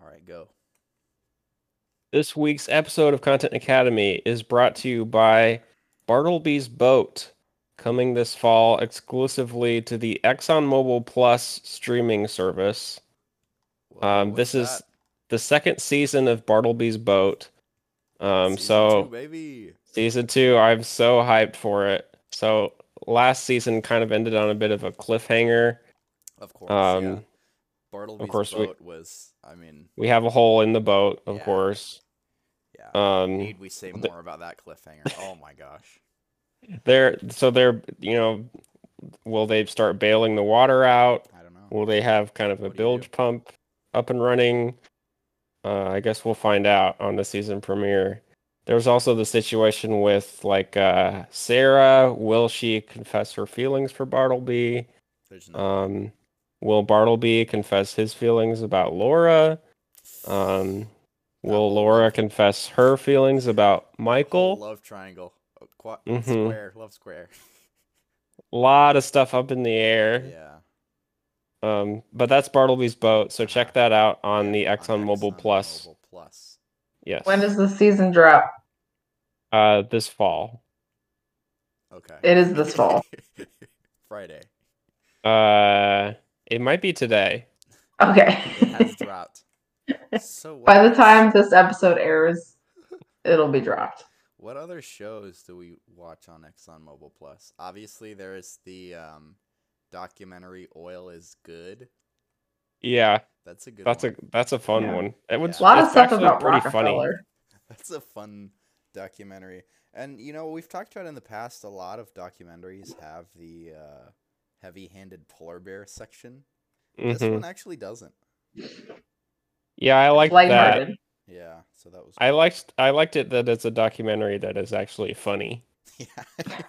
All right, go. This week's episode of Content Academy is brought to you by Bartleby's Boat, coming this fall exclusively to the ExxonMobil Plus streaming service. Whoa, Um, this is the second season of Bartleby's Boat. Um, Season so two, baby. season two, I'm so hyped for it. So last season kind of ended on a bit of a cliffhanger. Of course. yeah. Um, Bartleby's course we- boat was. I mean, we have a hole in the boat, of Yeah. course. yeah. Um, Need we say more about that cliffhanger? Oh my gosh. they're so they're you know, will they start bailing the water out? I don't know. Will they have kind of a do bilge pump up and running? Uh, I guess we'll find out on the season premiere. There's also the situation with like uh, Sarah. Will she confess her feelings for Bartleby? There's no. Um, will Bartleby confess his feelings about Laura? Um, will whole Laura confess her feelings about Whole Michael? love triangle. Oh, qua- Mhm. Square. Love square. A lot of stuff up in the air. Yeah. Um, but that's Bartleby's boat, so check Uh-huh. that out on the Exxon ExxonMobil Plus. ExxonMobil Plus. Yes. When does the season drop? uh this fall? Okay. It is this fall. Friday. Uh, it might be today. Okay. It has dropped. So what By the else- time this episode airs, it'll be dropped. What other shows do we watch on ExxonMobil Plus? Obviously, there is the um, documentary "Oil Is Good." Yeah, That's a good. that's a one. that's a fun Yeah. one. It would Yeah. A lot of it's stuff actually about pretty Rockefeller. That's a fun documentary. And you know, we've talked about in the past. A lot of documentaries have the uh, heavy-handed polar bear section. funny. This one actually doesn't. Yeah, I like that. Lighthearted. Yeah, so that was. I liked I liked it that it's a documentary that is actually funny. Yeah.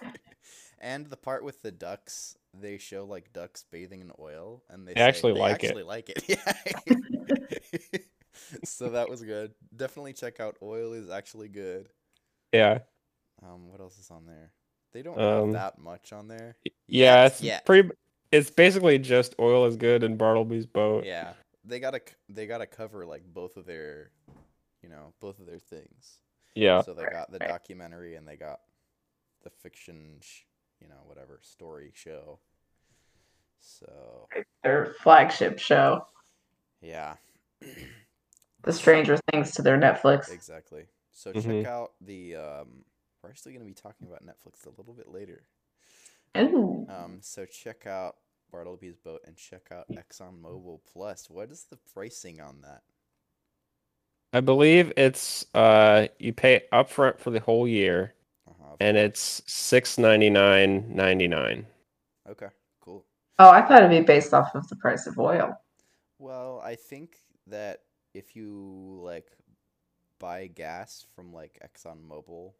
and the part with the ducks, they show like ducks bathing in oil, and they, They say actually they like it. actually like it. Yeah. so that was good. Definitely check out "Oil is Actually Good." Yeah. Um, what else is on there? They don't Um, have that much on there. Yeah, Yet, it's yet. pretty it's basically just oil is good and Bartleby's boat. Yeah, they gotta they gotta cover like both of their, you know, both of their things. Yeah. So they got the documentary and they got the fiction, sh- you know, whatever story show. So Their flagship show, yeah, The Stranger Things to their Netflix. exactly. So Mhm. check out the. Um, we're actually gonna be talking about Netflix a little bit later. Ooh. Um, so check out Bartleby's boat and check out ExxonMobil Plus. What is the pricing on that? I believe it's uh you pay upfront for the whole year Uh-huh, and it's six ninety nine ninety nine. okay, cool. Oh, I thought it'd be based off of the price of oil. Well, I think that if you like buy gas from like ExxonMobil,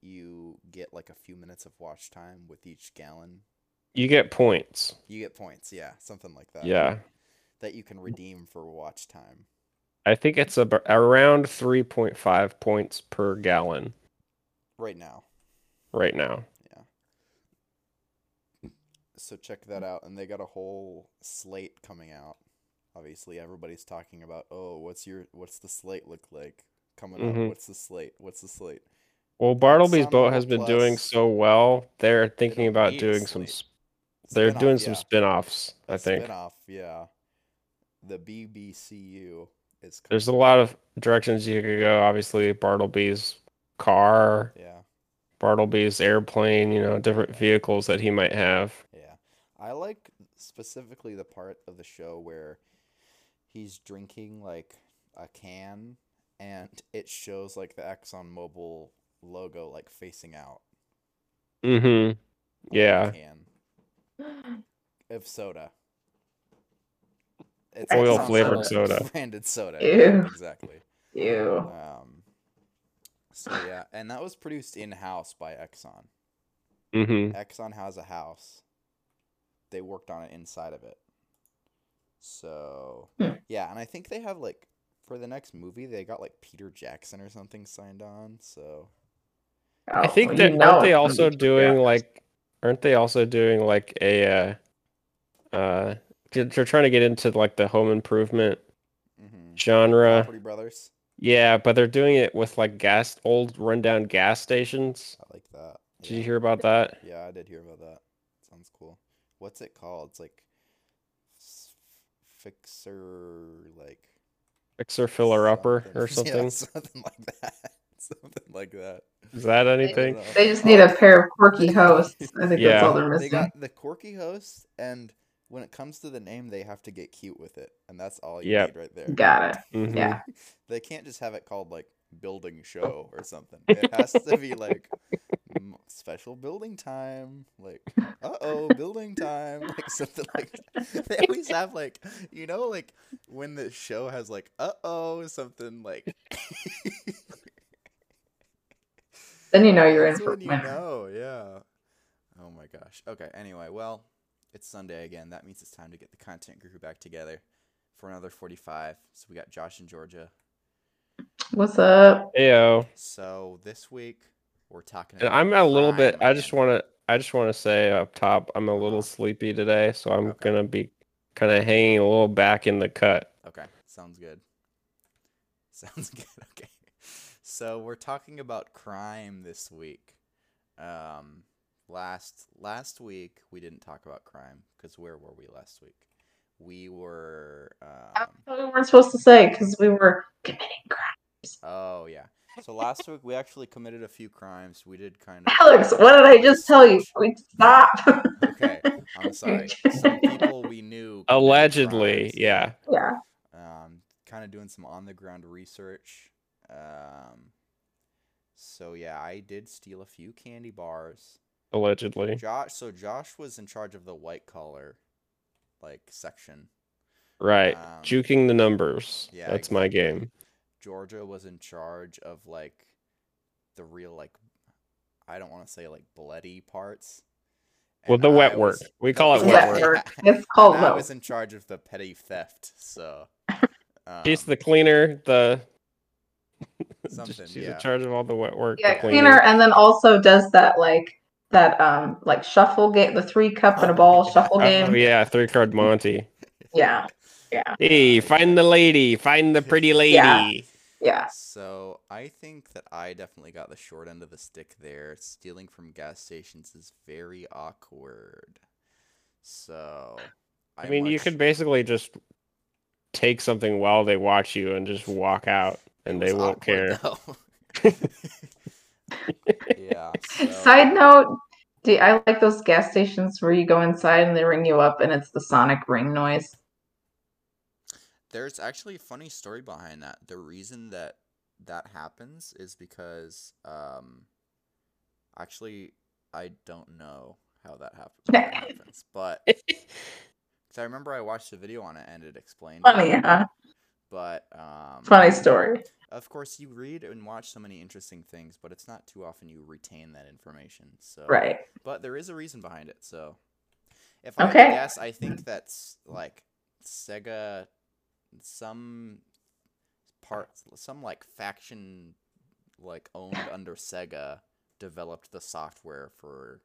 you get like a few minutes of watch time with each gallon. You get points. You get points, yeah, something like that. Yeah. That you can redeem for watch time. I think it's ab- around 3.5 points per gallon Right now. right now. Yeah. So check that out and they got a whole slate coming out. Obviously everybody's talking about, "Oh, what's your what's the slate look like coming Mhm. up? What's the slate? What's the slate?" Well, Bartleby's boat has been doing so well. They're thinking don't about doing some slate. s- they're doing some spin-offs, I A think. Spin-off, yeah. The BBCU is There's a lot of directions you could go. Obviously, Bartleby's car, Yeah, Bartleby's airplane, you know, different vehicles that he might have. yeah. I like specifically the part of the show where he's drinking like a can and it shows like the Exxon ExxonMobil logo like facing out. Mm-hmm. Yeah. Can of soda. It's Oil Exxon flavored soda. Branded soda. Ew. Exactly. Ew. Um, so yeah, and that was produced in house by Exxon. Mm-hmm. Exxon has a house. They worked on it inside of it. So Hmm. yeah, and I think they have like for the next movie they got like Peter Jackson or something signed on. So I Oh, think well, that you know aren't they also doing Jack. like aren't they also doing like a uh uh they're they're trying to get into like the home improvement mhm. genre. Property Brothers. Yeah, but they're doing it with like gas, old rundown gas stations. I like that. Did you hear about that? Yeah, I did hear about that. Sounds cool. What's it called? It's like fixer, like Fixer filler upper or something. something. Yeah, something like that. Something like that. Is that anything? know. They just need a pair of quirky hosts. I think Yeah. that's all they're missing. They got the quirky hosts, and when it comes to the name, they have to get cute with it, and that's all you Yep. need right there. Got it. Mhm. Yeah. They can't just have it called like building show or something. It has to be like special building time. Like, uh oh, building time. Like something like that. They always have like, you know, like when the show has like, uh oh, something like. Then you know you're in That's for when you winter. know, yeah. Oh my gosh. Okay. Anyway, well, it's Sunday again. That means it's time to get the content crew back together for another 45. So we got Josh and Georgia. What's up? Heyo. So this week we're talking. And about I'm a little bit. I just want to. I just want to say up top, I'm a little uh-huh. sleepy today, so I'm Okay. gonna be kind of hanging a little back in the cut. Okay, sounds good. Sounds good. Okay. So we're talking about crime this week. Um, last last week we didn't talk about crime because where were we last week? We were. Um, We weren't supposed to say because we were committing crime. oh yeah. So last week we actually committed a few crimes. We did kind of. Alex, what did I just tell you? Wait, stop. Okay, I'm sorry. Some people we knew. Allegedly, crimes. yeah. yeah. um, kind of doing some on the ground research. Um, so yeah, I did steal a few candy bars. Allegedly. Josh, so Josh was in charge of the white collar, like section. Right. Um, Juking the numbers. yeah, That's my game. Georgia was in charge of like the real like, I don't want to say like bloody parts. Well, the I wet work. We call it wet wet work. work. It's called and I was in charge of the petty theft. So. She's um, the cleaner. The Something, She's yeah. in charge of all the wet work. Yeah, cleaner, and then also does that like that um like shuffle game, the three cup and a ball Oh, shuffle Oh game. yeah, three card Monte. Yeah, yeah, Hey, find the lady. Find the pretty lady. Yeah. yeah. So I think that I definitely got the short end of the stick there. Stealing from gas stations is very awkward. So I mean, you could basically just take something while they watch you and just walk out, and they won't awkward, care. yeah. So, Side note, do I like those gas stations where you go inside and they ring you up and it's the sonic ring noise? There's actually a funny story behind that. The reason that that happens is because um actually I don't know how that happens, that happens but cause I remember I watched a video on it and it explained Funny, huh? But um Funny story. of course you read and watch so many interesting things but it's not too often you retain that information so Right. but there is a reason behind it. So, if I had Okay. to guess, I think that's like Sega, some parts, some like faction, like owned under Sega, developed the software for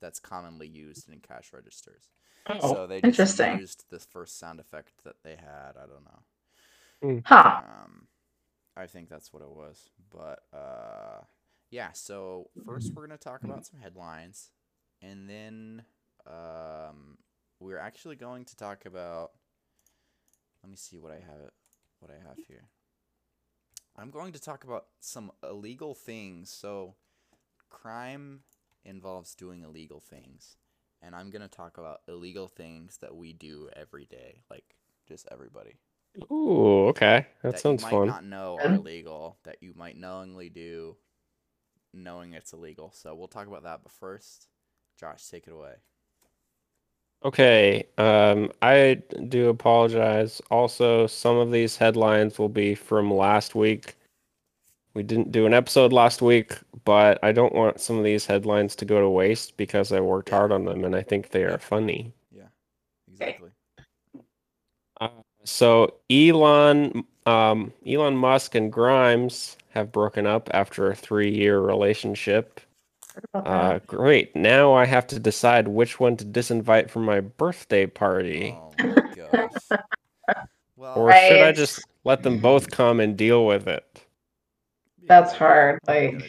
that's commonly used in cash registers. Oh, so they just interesting. used the first sound effect that they had. I don't know. Huh. Um, I think that's what it was. But uh, yeah. So first, we're gonna talk about some headlines, and then um, we're actually going to talk about. Let me see what I have. What I have here. I'm going to talk about some illegal things. So, crime involves doing illegal things, and I'm gonna talk about illegal things that we do every day, like just everybody Ooh, okay. That, sounds you might fun. not know are illegal that you might knowingly do knowing it's illegal so we'll talk about that but first josh take it away Okay, um, I do apologize. Also, some of these headlines will be from last week. We didn't do an episode last week, but I don't want some of these headlines to go to waste because I worked hard on them and I think they are funny. yeah exactly so Elon, um, Elon Musk and Grimes have broken up after a three-year relationship. Uh, great. Now I have to decide which one to disinvite from my birthday party. oh my gosh well Or Or should I just let them both come and deal with it? That's hard. Like.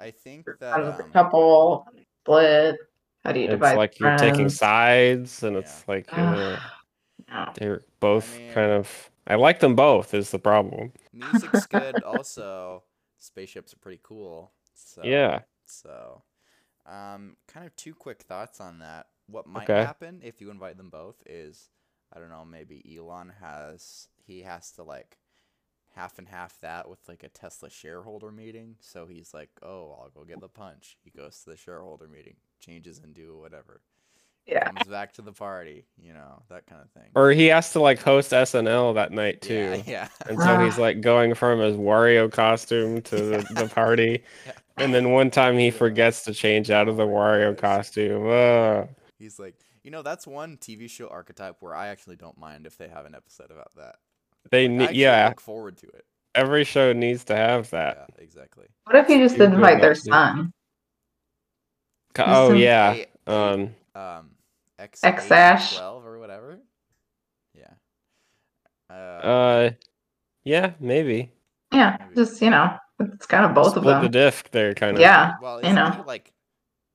I think that out of the um, couple split. How do you It's divide? like you're taking sides, and it's Yeah. like uh, No. they're both mean- kind of. I like them both. Is the problem? music's good. also, spaceships are pretty cool. So Yeah. So, um, kind of two quick thoughts on that. What might Okay. happen if you invite them both is, I don't know, maybe Elon has he has to like half and half that with like a Tesla shareholder meeting. So he's like, oh, I'll go get the punch. He goes to the shareholder meeting, changes and do whatever, Yeah. comes back to the party, you know, that kind of thing. Or he has to like host SNL that night too. yeah, yeah. And so he's like going from his Wario costume to the, the party. Yeah. And then one time he forgets to change out of the Wario costume. Ugh. He's like, you know, that's one TV show archetype where I actually don't mind if they have an episode about that. They I ne- yeah, look forward to it. every show needs to have that. Yeah, exactly. What if you just You good invite their son? Oh yeah. A- a- Um um, X X-Ash. twelve or whatever. Yeah. Uh, uh yeah, maybe. Yeah, Maybe. just you know, it's kind of both Split of them. the disc there kind of. Yeah, well, you know. like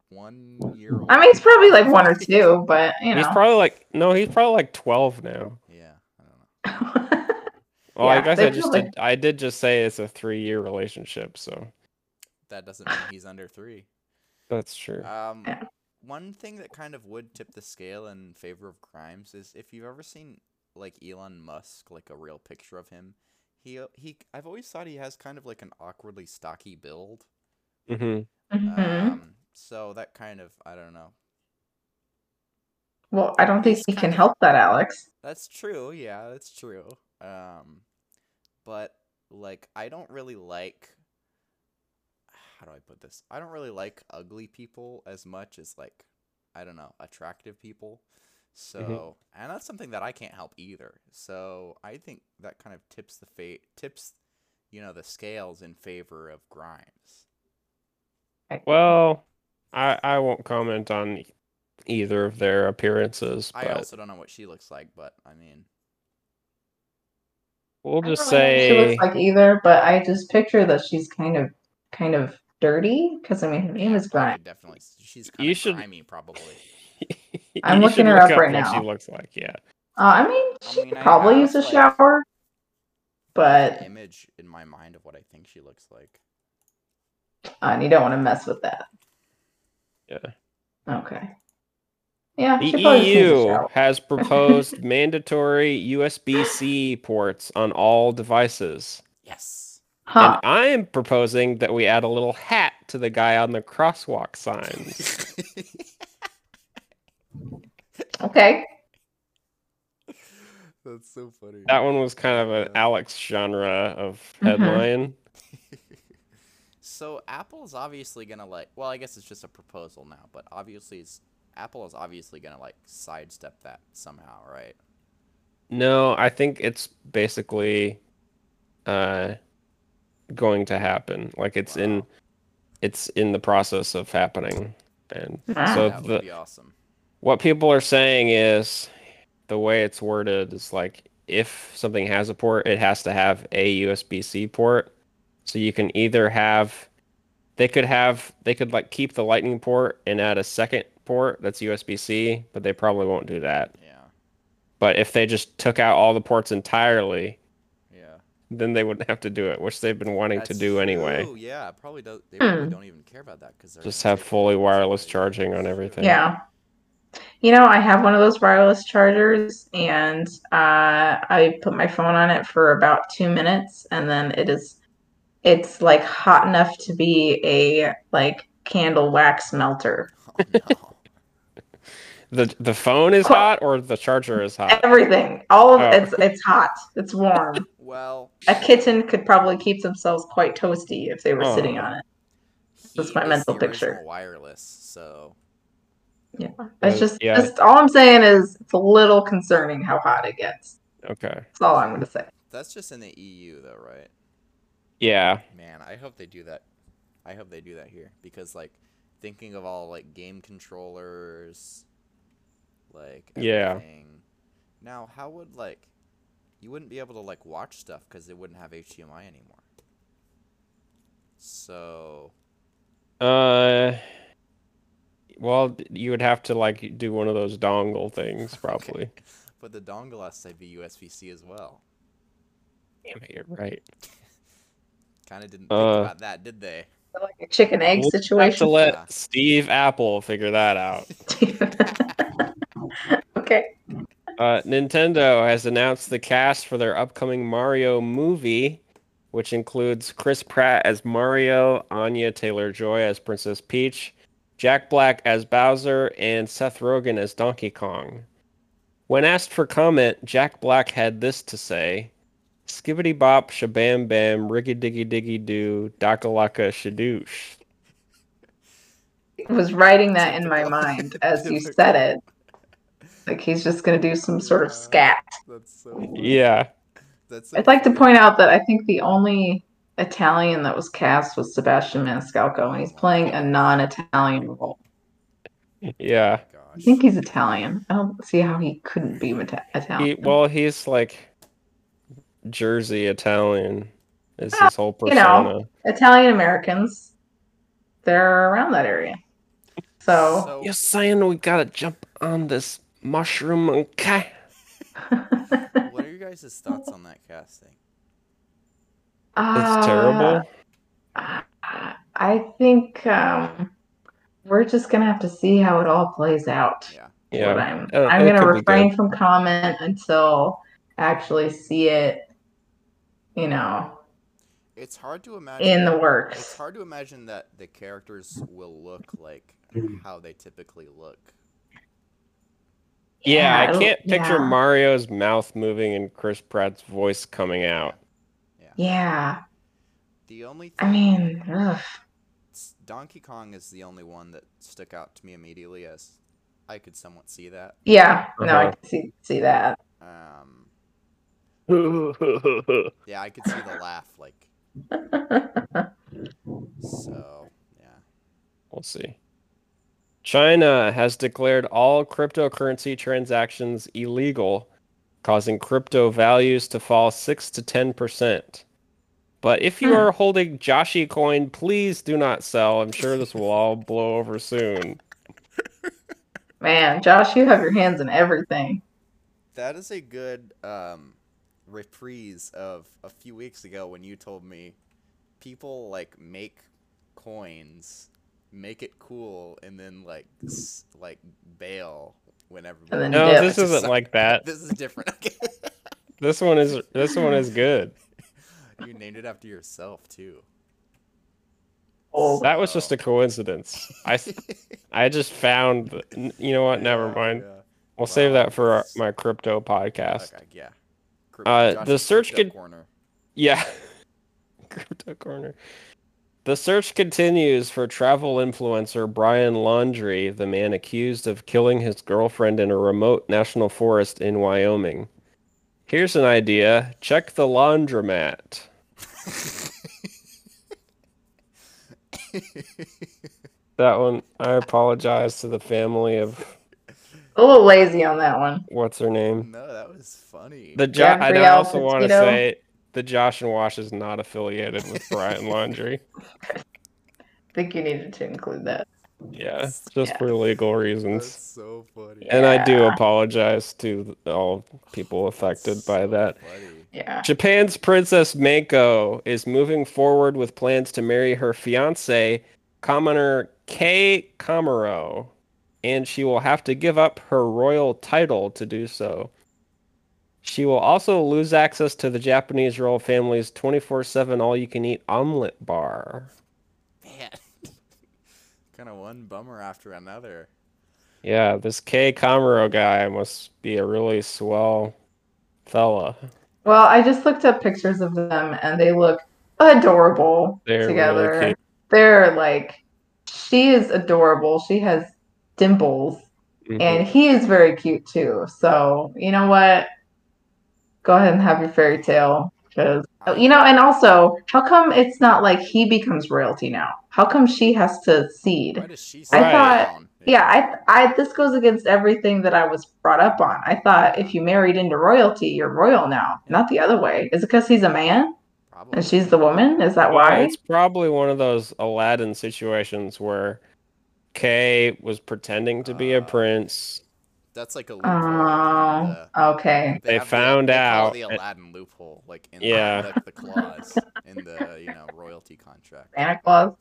one year old? I mean, it's probably like one or two, but you know, He's probably like no, he's probably like 12 now. Yeah, I don't know. Well, I guess I just probably- did, I did just say it's a 3-year relationship, so That doesn't mean he's under three. that's true. Um, Yeah. One thing that kind of would tip the scale in favor of Grimes is if you've ever seen like Elon Musk, like a real picture of him. He he. I've always thought he has kind of like an awkwardly stocky build. Mhm. Mhm. Um, so that kind of I don't know. well, I don't think he can help that, Alex. That's true. Yeah, that's true. Um, but like I don't really like. How do I put this? I don't really like ugly people as much as like I don't know attractive people. So mm-hmm. and that's something that I can't help either. So I think that kind of tips the fate tips, you know, the scales in favor of Grimes. Well, I I won't comment on either of their appearances, I also don't know what she looks like, but I mean, we'll I don't just know what she say looks like either, but I just picture that she's kind of, kind of dirty because I mean her name yeah, is I Grimes. definitely. She's kind You of should- grimy, probably. I'm you looking her look up right what now. She looks like, yeah. Uh, I mean, I she mean, probably use a like- shower, but image in my mind of what I think she looks like. uh, and you don't want to mess with that. Yeah. Okay. Yeah, The she probably just needs a EU has proposed mandatory USB-C ports on all devices. Yes. Huh. And I'm proposing that we add a little hat to the guy on the crosswalk signs. Okay. That's so funny. that one was kind of an Yeah. Alex genre of Mhm. headline. So Apple's obviously gonna like. Well, I guess it's just a proposal now, but obviously, it's, Apple is obviously gonna like sidestep that somehow, right? No, I think it's basically uh going to happen. Like it's in it's in the process of happening. And Ah. so that the would be awesome. what people are saying is the way it's worded is like if something has a port, it has to have a USB-C port. So you can either have they could have they could like keep the lightning port and add a second port that's USB-C, but they probably won't do that. Yeah. But if they just took out all the ports entirely, Yeah. Then they wouldn't have to do it, which they've been wanting to That's do anyway. true, Yeah. Probably don't. They probably Hmm. don't even care about that because Just have fully wireless charging on everything. Yeah. You know, I have one of those wireless chargers and uh, I put my phone on it for about two minutes and then it is it's like hot enough to be a like candle wax melter. Oh no. The the phone is Cool. hot or the charger is hot. Everything. All of Oh. it's it's hot. It's warm. Well, a kitten could probably keep themselves quite toasty if they were Oh. sitting on it. That's my mental picture. Wireless. So Yeah. It's just yeah. just all I'm saying is it's a little concerning how hot it gets. Okay. That's all I'm gonna say. that's just in the EU, though, right? Yeah. Man, I hope they do that. I hope they do that here because, like, thinking of all like game controllers, like Yeah. Now, how would like you wouldn't be able to like watch stuff because they wouldn't have HDMI anymore. So Uh, well, you would have to like do one of those dongle things, probably. but the dongle has to be USB-C as well. Damn it, you're right. Kind of didn't think Uh, about that, did they? Like a chicken egg We'll Have to situation. let Yeah. Steve Apple figure that out. okay. Uh, Nintendo has announced the cast for their upcoming Mario movie, which includes Chris Pratt as Mario, Anya Taylor Joy as Princess Peach, Jack Black as Bowser, and Seth Rogen as Donkey Kong. When asked for comment, Jack Black had this to say Skibbity bop, shabam bam, riggy diggy diggy doo, dakalaka shadoosh. was writing that in my mind as you said it. Like he's just gonna do some sort of scat. That's so. Yeah. That's. I'd like to point out that I think the only Italian that was cast was Sebastian Maniscalco, and he's playing a non-Italian role. Yeah. Oh I think he's Italian. I don't see how he couldn't be Mata- He, Italian. well, he's like Jersey Italian is his whole persona. you know. persona. Italian Americans, they're around that area. So, So, You're saying we gotta jump on this mushroom, okay? what are your guys' thoughts on that casting? It's terrible. Uh, I think um, we're just gonna have to see how it all plays out. Yeah. Yeah. But I'm Uh, I'm gonna refrain from comment until I actually see it, you know, It's hard to imagine. in the works. It's hard to imagine that the characters will look like how they typically look. Yeah, I can't picture yeah. Mario's mouth moving and Chris Pratt's voice coming out. Yeah, The only thing, I mean, ugh. Donkey Kong is the only one that stuck out to me immediately as I could somewhat see that. yeah. No, I Uh-huh. can see see that. Um, yeah, I could see the laugh. Like, so yeah. We'll see. China has declared all cryptocurrency transactions illegal, causing crypto values to fall 6 to 10%. But if you Hmm. are holding Joshi coin, please do not sell. I'm sure this will all blow over soon. Man, Josh, you have your hands in everything. That is a good um, reprise of a few weeks ago when you told me people like make coins, make it cool, and then like s- like bail whenever. And then No, dip. this isn't so- like that. This is different. Okay. This one is this one is good. you named it after yourself too. Oh, That was just a coincidence. I I just found. You know what? Never mind. yeah. We'll save that for our, my crypto podcast. Okay, yeah. Cryp- Uh, the search crypto could- corner. Yeah. Crypto corner. The search continues for travel influencer Brian Laundrie, the man accused of killing his girlfriend in a remote national forest in Wyoming. Here's an idea. Check the laundromat. That one, I apologize to the family of a little lazy on that one. what's her name? no, that was funny. The jo- and I also want to say the Josh and Wash is not affiliated with Brian Laundrie. I think you needed to include that. Yeah, just Yeah. for legal reasons. That's so funny. And I do apologize to all people affected That's by so that. funny. Yeah. Japan's Princess Mako is moving forward with plans to marry her fiance, commoner Kei Komuro, and she will have to give up her royal title to do so. She will also lose access to the Japanese royal family's 24 7 all you can eat omelet bar. Man. kind of one bummer after another. Yeah, this Kei Komuro guy must be a really swell fella. Well, I just looked up pictures of them and they look adorable They're together. really cute. They're like, she is adorable. She has dimples Mhm. and he is very cute too. So, you know what? Go ahead and have your fairy tale. Because, you know, and also, how come it's not like he becomes royalty now? How come she has to Why cede? I thought- down Yeah, I, I, this goes against everything that I was brought up on. I thought if you married into royalty, you're royal now, not the other way. Is it because he's a man Probably. and she's the woman? Is that Well, why? it's probably one of those Aladdin situations where Kay was pretending to be a Uh, prince. That's like a loophole. Oh, the- okay. They have the- found they call out the Aladdin loophole, like in Yeah. the, the, the clause in the you know royalty contract. Santa Claus.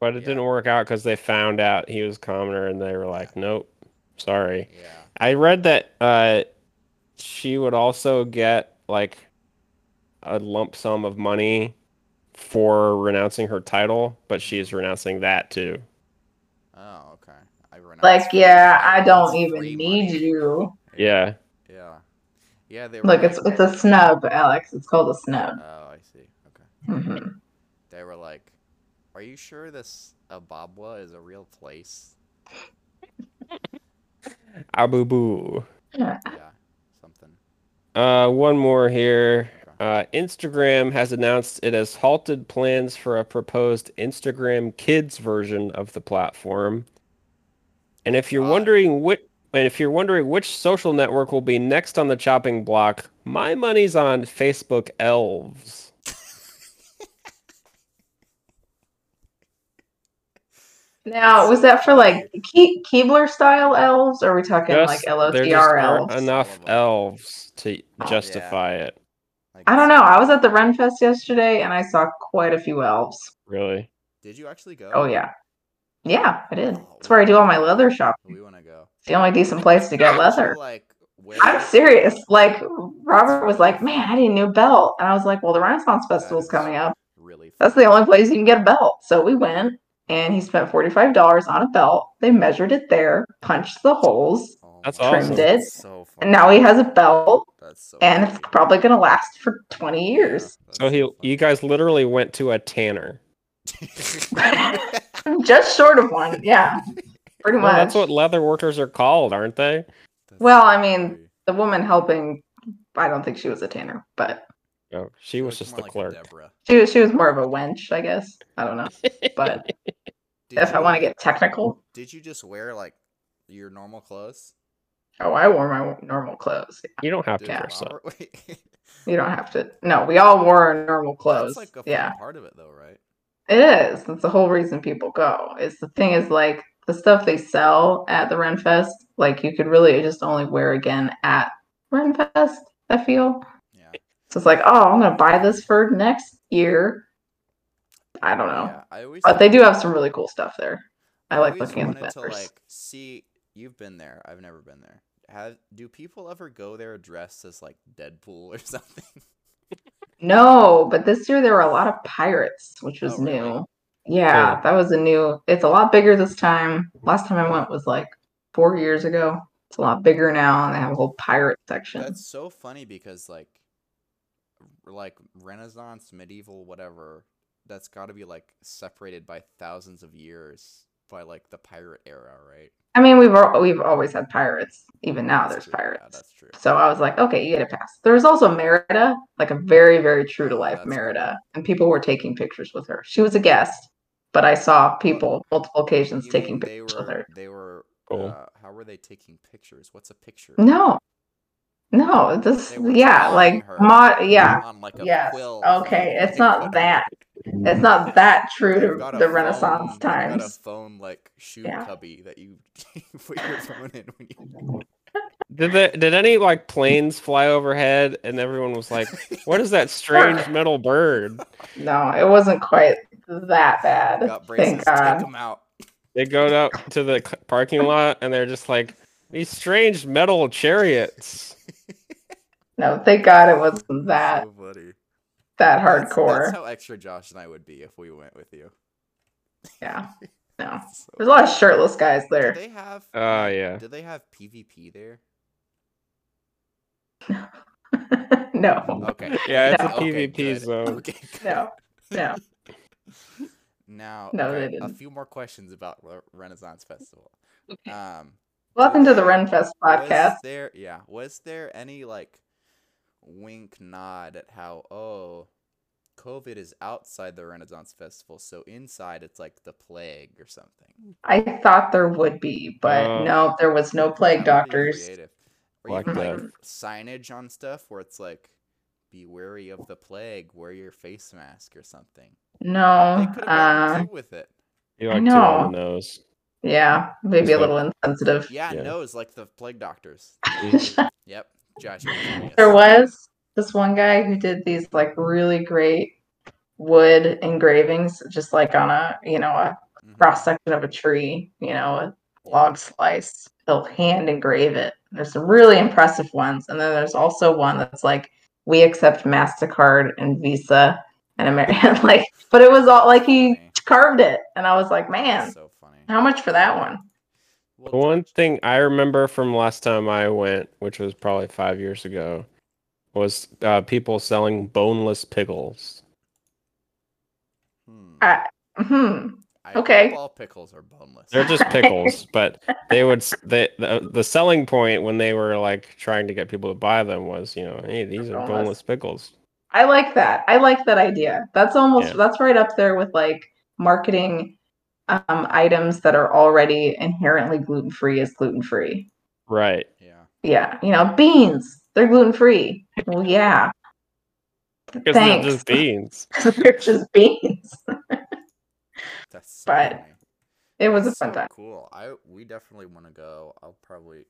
But it Yeah. didn't work out because they found out he was commoner and they were like, nope, sorry. Yeah. I read that uh, she would also get like a lump sum of money for renouncing her title, but she's renouncing that too. Oh, okay. I renounced Like, yeah, I don't even need you. Yeah. Yeah. Yeah. They Look, were it's it's a snub, Alex. It's called a snub. Oh, I see. Okay. hmm They were like, "Are you sure this Ababwa is a real place?" Abu Boo. Yeah. Something. Uh, one more here. Uh, Instagram has announced it has halted plans for a proposed Instagram Kids version of the platform. And if you're God. wondering which, and if you're wondering which social network will be next on the chopping block, my money's on Facebook Elves. Now, was that for like Ke- Keebler style elves, or are we talking like Just- there LOTR aren't elves? enough All of 'em. elves to oh, justify it. Like, I don't know. I was at the Renfest yesterday and I saw quite a few elves. Really? Did you actually go? Oh yeah, yeah, I did. That's oh, where I do all my leather shopping. We want to go. It's the only decent place to get leather. Like, I'm serious. Like Robert was like, "Man, I need a new belt," and I was like, "Well, the Renaissance Festival's is coming up. Really. That's the only place you can get a belt." So we went, and he spent forty five dollars on a belt. They measured it there, punched the holes, Oh That's my awesome. Trimmed it, that's So and now he has a belt, That's so. and it's probably gonna last for twenty years. Yeah, So he, you guys literally went to a tanner. that's Just short of one, yeah, pretty Well, much. that's what leather workers are called, aren't they? Well, I mean, the woman helping. I don't think she was a tanner, but oh, No, she was just the like clerk. She was she was more of a wench, I guess. I don't know, but Did if I want to get technical, Did you just wear like your normal clothes? oh, I wore my normal clothes. You don't have to Did Yeah. dress up. You don't have to. No, we all wore our normal clothes. That's like a fun yeah, part of it, though, right? It is. That's the whole reason people go. Is the thing is like the stuff they sell at the Renfest. Like you could really just only wear again at Renfest. I feel Yeah. so. It's like, oh, I'm gonna buy this for next year. I don't know, Yeah, I always. but they do have some really cool stuff there. I like looking at the wanted to like see. You've been there. I've never been there. Have do people ever go there dressed as like Deadpool or something? No, but this year there were a lot of pirates, which was Oh, really? new. Yeah, Cool. that was a new. It's a lot bigger this time. Last time I went was like four years ago. It's a lot bigger now, and they have a whole pirate section. That's so funny because like, like Renaissance, medieval, whatever. That's got to be like separated by thousands of years by like the pirate era, right? I mean, we've we've always had pirates. Even now, That's there's true, yeah, pirates. that's true. So I was like, okay, you get a pass. There was also Merida, like a very, very true to life that's Merida, and people were taking pictures with her. She was a guest, but I saw people multiple occasions You taking mean they pictures with were her. they were Cool. uh, how were they taking pictures? What's a picture? No, no, this, yeah, like her mod, yeah, on like a yes, quill. okay, it's not that. It's not that true to the Renaissance they've Got a times. phone like shoe Yeah. cubby that you put your phone in when you. Did the, did any like planes fly overhead and everyone was like, "What is that strange metal bird?" No, it wasn't quite that bad. Got braces. Thank Take God. them out. They go out to the parking lot and they're just like these strange metal chariots. No, thank God it wasn't that so funny. That That's- hardcore. That's, how extra Josh and I would be if we went with you. Yeah, no. So- There's a lot of shirtless guys Do there. they have? Oh, uh, yeah. Do they have PvP there? no, Okay. Yeah, it's a No. Okay, PvP good. zone. Okay. good. no, no. Now, No, okay, a didn't. few more questions about Re- Renaissance Festival. Um, Welcome to the Renfest was podcast. there, yeah, was there any like wink nod at how oh, COVID is outside the Renaissance Festival, so inside it's like the plague or something. I thought there would be, but Uh, no, there was no plague That would be doctors. creative. Or Like even like signage on stuff where it's like, "Be wary of the plague. Wear your face mask" or something. They No, could have uh, with it. You I like two on the nose. yeah, maybe It's a little insensitive. Yeah, Yeah. nose like the plague doctors. Yep, Josh. you're a genius. There was this one guy who did these like really great wood engravings, just like on a you know a Mhm. cross section of a tree, you know, a log slice. He'll hand engrave it. There's some really impressive ones, and then there's also one that's like we accept Mastercard and Visa and American, like, but it was all like he carved it, and I was like, man, so how much for that one? Well, The one thing I remember from last time I went, which was probably five years ago, was uh, people selling boneless pickles. Hmm. I, hmm. I okay. hope all pickles are boneless. They're just pickles, but they would they, the the selling point when they were like trying to get people to buy them was, you know, hey, these are Boneless. boneless pickles. I like that. I like that idea. That's almost Yeah. that's right up there with like marketing um, items that are already inherently gluten free as gluten free. Right. yeah. Yeah, you know, beans they're gluten free. Well, yeah, Because they're thanks. just beans. they're just beans. That's so But funny. It was a That's fun so time. Cool. I we definitely want to go. I'll probably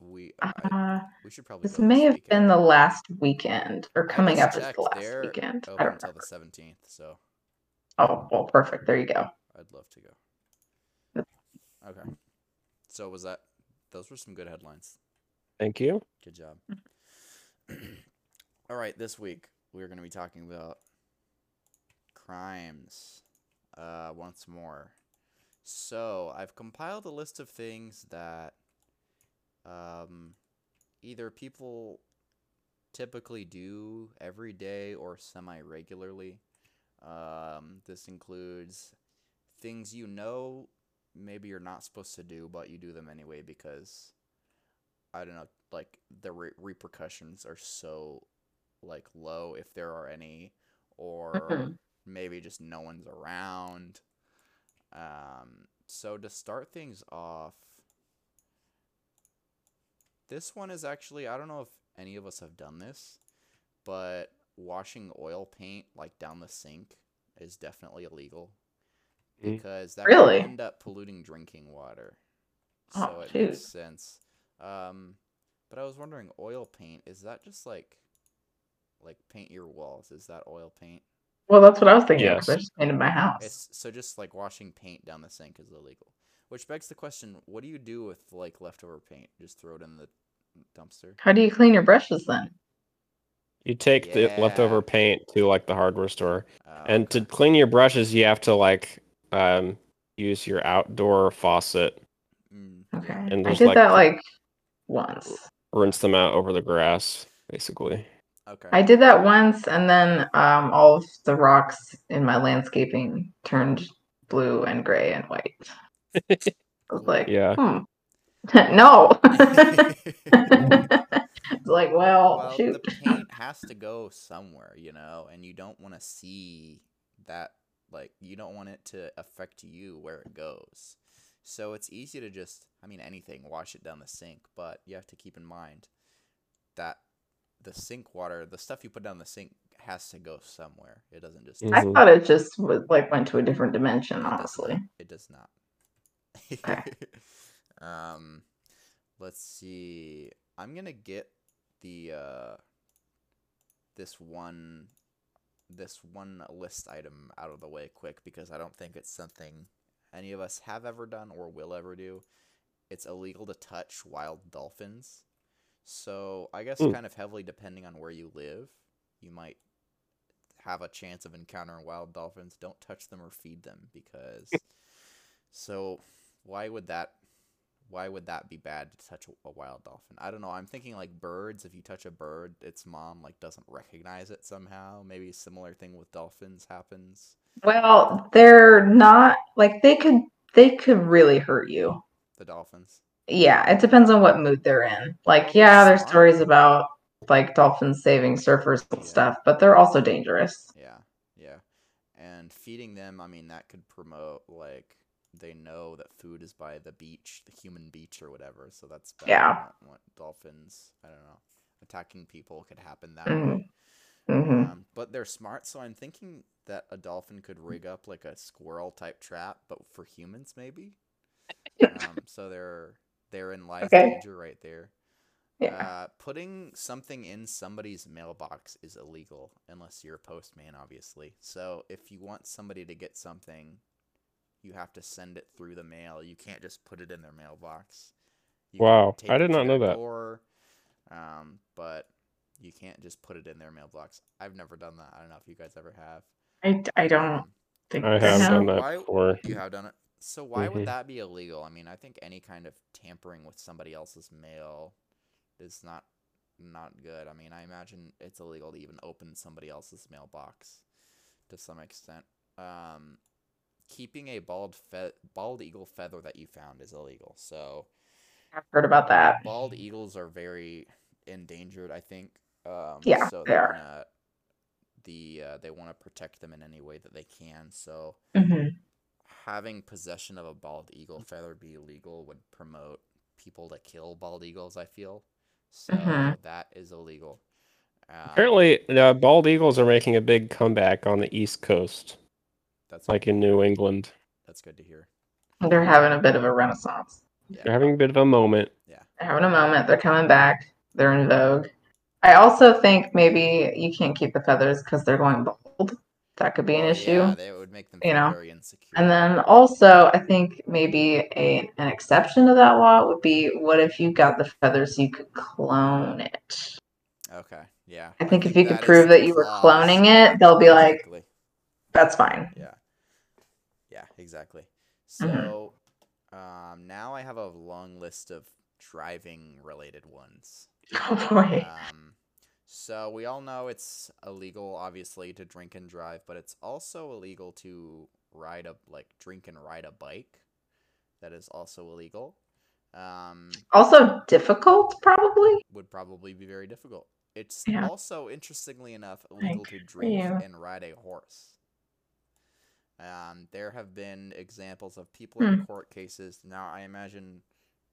we I, Uh, we should probably this go may have weekend. been the last weekend, or coming just up as the last they're weekend. I don't until remember. the seventeenth, so Oh, well, perfect. There you go. I'd love to go. Okay. So was that? Those were some good headlines. Thank you. Good job. All right, this week we're going to be talking about crimes uh, once more. So I've compiled a list of things that um, either people typically do every day or semi regularly. Um, this includes things you know maybe you're not supposed to do, but you do them anyway because I don't know, like the re- repercussions are so like low if there are any, or maybe just no one's around. Um, so to start things off, this one is actually I don't know if any of us have done this, but washing oil paint like down the sink is definitely illegal. Because that Really? can end up polluting drinking water. Oh, So it shoot. makes sense. Um, but I was wondering, oil paint is that just like like paint your walls? Is that oil paint? Well, that's what I was thinking. Because I just painted my house. It's so just like washing paint down the sink is illegal. Which begs the question: What do you do with like leftover paint? Just throw it in the dumpster? How do you clean your brushes then? You take the leftover paint to like the hardware store, Uh, and okay. to clean your brushes, you have to like um, use your outdoor faucet, Mm, Okay. And I did like, that like once. rinse them out over the grass, basically. Okay. I did that once, and then um, all of the rocks in my landscaping turned blue and gray and white. I was like, Yeah. hmm. no. it's like, well, well, shoot. the paint has to go somewhere, you know, and you don't want to see that. Like, you don't want it to affect you where it goes. So it's easy to just, I mean, anything, wash it down the sink, but you have to keep in mind that the sink water, the stuff you put down the sink, has to go somewhere. It doesn't just. I thought it just was, like went to a different dimension, It does honestly. not. It does not. Okay. um, let's see. I'm gonna get the uh, this one, this one list item out of the way quick because I don't think it's something any of us have ever done or will ever do. It's illegal to touch wild dolphins. So I guess Hmm. kind of heavily depending on where you live, you might have a chance of encountering wild dolphins. Don't touch them or feed them because so why would that why would that be bad to touch a, wild dolphin? I don't know. I'm thinking like birds. If you touch a bird, its mom like doesn't recognize it somehow. Maybe a similar thing with dolphins happens. Well, they're not like they could they could really hurt you. The dolphins. Yeah, it depends on what mood they're in. Like, yeah, there's stories about like dolphins saving surfers and Yeah. stuff, but they're also dangerous. Yeah, yeah. and feeding them. I mean, that could promote like they know that food is by the beach, the human beach or whatever. So that's bad. Yeah. I dolphins. I don't know. Attacking people could happen that Mhm. way. hmm Um, but they're smart, so I'm thinking that a dolphin could rig up like a squirrel type trap, but for humans maybe. Um, so they're they're in life Okay. danger right there. Yeah. Uh, putting something in somebody's mailbox is illegal unless you're a postman, obviously. So if you want somebody to get something, you have to send it through the mail. You can't just put it in their mailbox. You Wow, I did not know that. Door, um, but you can't just put it in their mailbox. I've never done that. I don't know if you guys ever have. I, I don't Um, think I so. have done So that why- before. you have done it. So why Mhm. would that be illegal? I mean, I think any kind of tampering with somebody else's mail is not not good. I mean, I imagine it's illegal to even open somebody else's mailbox to some extent. Um, keeping a bald fe- bald eagle feather that you found is illegal. So I've heard about that. bald eagles are very endangered. I think. Um, Yeah, so they are. wanna the uh, they want to protect them in any way that they can. So hmm having possession of a bald eagle feather be illegal would promote people to kill bald eagles. I feel so Mhm. that is illegal. Um, Apparently, uh, bald eagles are making a big comeback on the East Coast, that's like in New England. that's good to hear. They're having a bit of a renaissance. Yeah, They're having a bit of a moment. They're having a moment. They're coming back. They're in vogue. I also think maybe you can't keep the feathers because they're going bald. That could be an Well, issue. Yeah, they would make them you know, very insecure. And then also, I think maybe a an exception to that law would be what if you got the feathers, you could clone it. okay, yeah. I think if you could prove that you were cloning it, they'll be like, that's fine. Yeah. Exactly. Mhm. So, um, now I have a long list of driving related ones. Oh boy. Um, so we all know it's illegal, obviously, to drink and drive, but it's also illegal to ride a like drink and ride a bike. That is also illegal. Um, Also difficult, probably. would probably be very difficult. It's Yeah. also, interestingly enough, illegal to drink and ride a horse. Um, there have been examples of people in Hmm. court cases. Now, I imagine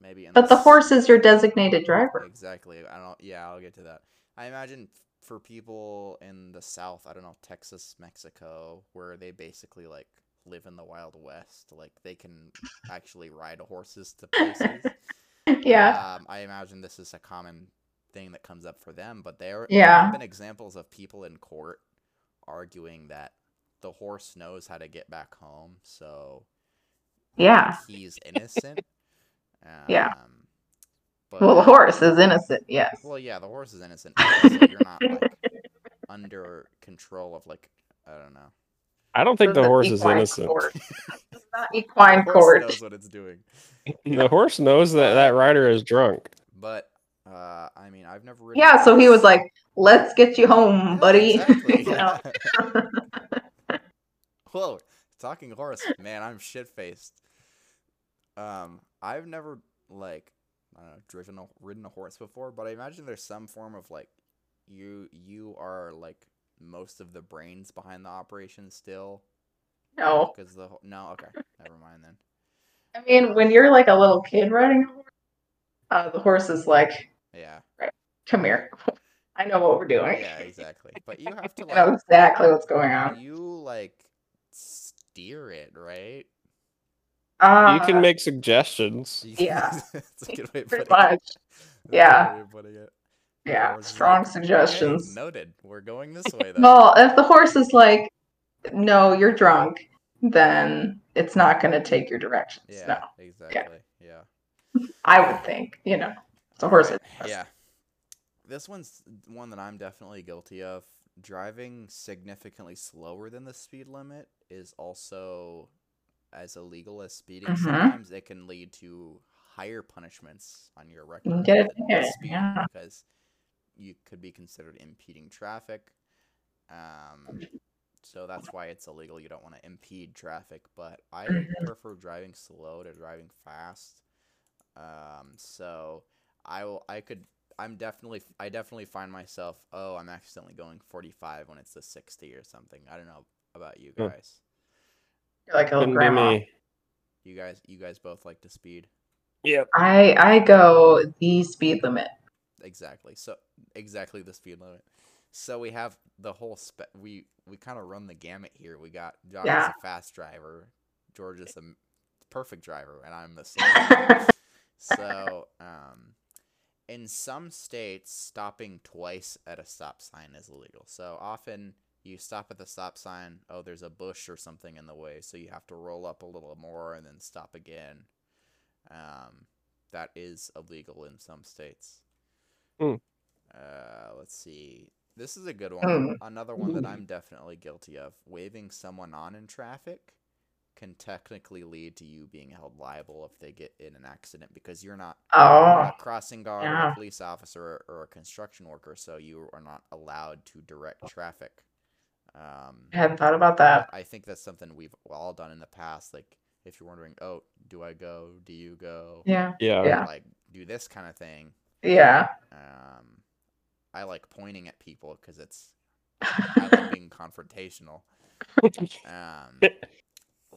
maybe in But the s- horse is your designated driver. Exactly. I don't. Yeah, I'll get to that. I imagine for people in the South, I don't know, Texas, Mexico, where they basically like live in the Wild West, like they can actually ride horses to places. yeah. Um, I imagine this is a common thing that comes up for them, but there there Yeah. have been examples of people in court arguing that the horse knows how to get back home, so Yeah. he's innocent. Um, Yeah. But, Well, the horse is innocent. Yes. Well, yeah, the horse is innocent, but you're not like under control of like I don't know. I don't think This the horse is innocent. court. It's not equine the horse court. knows what it's doing. The horse knows that that rider is drunk. But uh, I mean, I've never ridden. Yeah, so he was like, "Let's get you home, buddy." Exactly. You know? Whoa, talking horse, man, I'm shit faced. Um, I've never like I don't know driven a ridden a horse before, but I imagine there's some form of like you you are like most of the brains behind the operation still? No, because the no? Okay never mind then. I mean when you're like a little kid riding a horse, uh, the horse is like, yeah. right, "Come here, I know what we're doing. yeah exactly. But you have to I know exactly what's going on." you like steer it right Uh, you can make suggestions. Yeah. that's a good way of pretty putting it. much. That's Yeah. putting it. Yeah, strong like, "Okay, suggestions. noted. We're going this way then. Well, if the horse is like, "No, you're drunk," then it's not going to take your directions. yeah, No, exactly. Yeah. I would think. You know, it's a horse. Alright, is a horse. Yeah. This one's one that I'm definitely guilty of. Driving significantly slower than the speed limit is also as illegal as speeding. Mhm. Sometimes it can lead to higher punishments on your record can get a than ticket, speeding yeah. because you could be considered impeding traffic. Um, so that's why it's illegal. You don't want to impede traffic, but I Mhm. prefer driving slow to driving fast. Um, so I will. I could. I'm definitely. I definitely find myself. Oh, I'm accidentally going 45 when it's the 60 or something. I don't know about you Hmm. guys? You're like a grandma. You guys, you guys both like to speed. Yeah. I I go the speed limit. Exactly. So exactly the speed limit. So we have the whole spe- we we kind of run the gamut here. We got Josh is Yeah. a fast driver, George is a m- perfect driver, and I'm the slow. So, um, in some states, stopping twice at a stop sign is illegal. So often you stop at the stop sign. Oh, there's a bush or something in the way, so you have to roll up a little more and then stop again. Um, that is illegal in some states. Hmm. Uh, let's see. This is a good one. Hmm. Another one that I'm definitely guilty of. Waving someone on in traffic can technically lead to you being held liable if they get in an accident because you're not oh, a crossing guard or a police officer or a construction worker, so you are not allowed to direct traffic. Um, I hadn't thought about that. I think that's something we've all done in the past. Like, if you're wondering, oh, do I go? Do you go? Yeah, Yeah. Yeah. Like, do this kind of thing. yeah. Um, I like pointing at people because it's I like being confrontational. Um,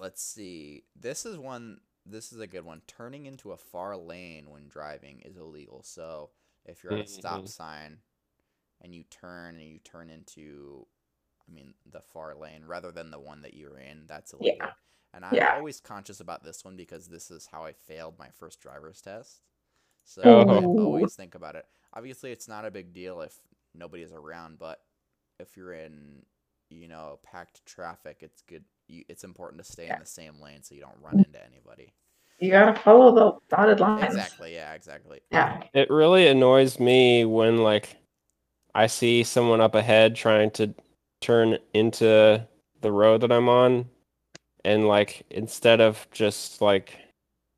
let's see. This is one. This is a good one. Turning into a far lane when driving is illegal. So if you're at a stop Mhm. sign and you turn and you turn into, I mean, the far lane rather than the one that you're in, that's Yeah. illegal. And I'm Yeah. always conscious about this one because this is how I failed my first driver's test. So Oh. I always think about it. Obviously, it's not a big deal if nobody is around, but if you're in, you know, packed traffic, it's good. You, it's important to stay Yeah. in the same lane so you don't run into anybody. You gotta follow the dotted lines. Exactly. Yeah. Exactly. Yeah. It really annoys me when like I see someone up ahead trying to turn into the road that I'm on and like instead of just like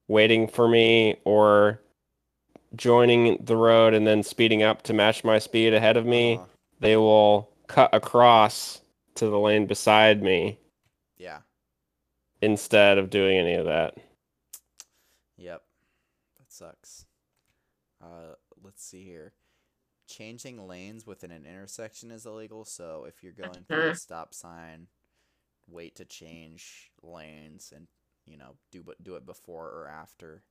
waiting for me or joining the road and then speeding up to match my speed ahead of me, Uh-huh. they will cut across to the lane beside me Yeah. instead of doing any of that. Yep. That sucks. Uh, let's see here. Changing lanes within an intersection is illegal. So if you're going through a stop sign, wait to change lanes and you know do but do it before or after.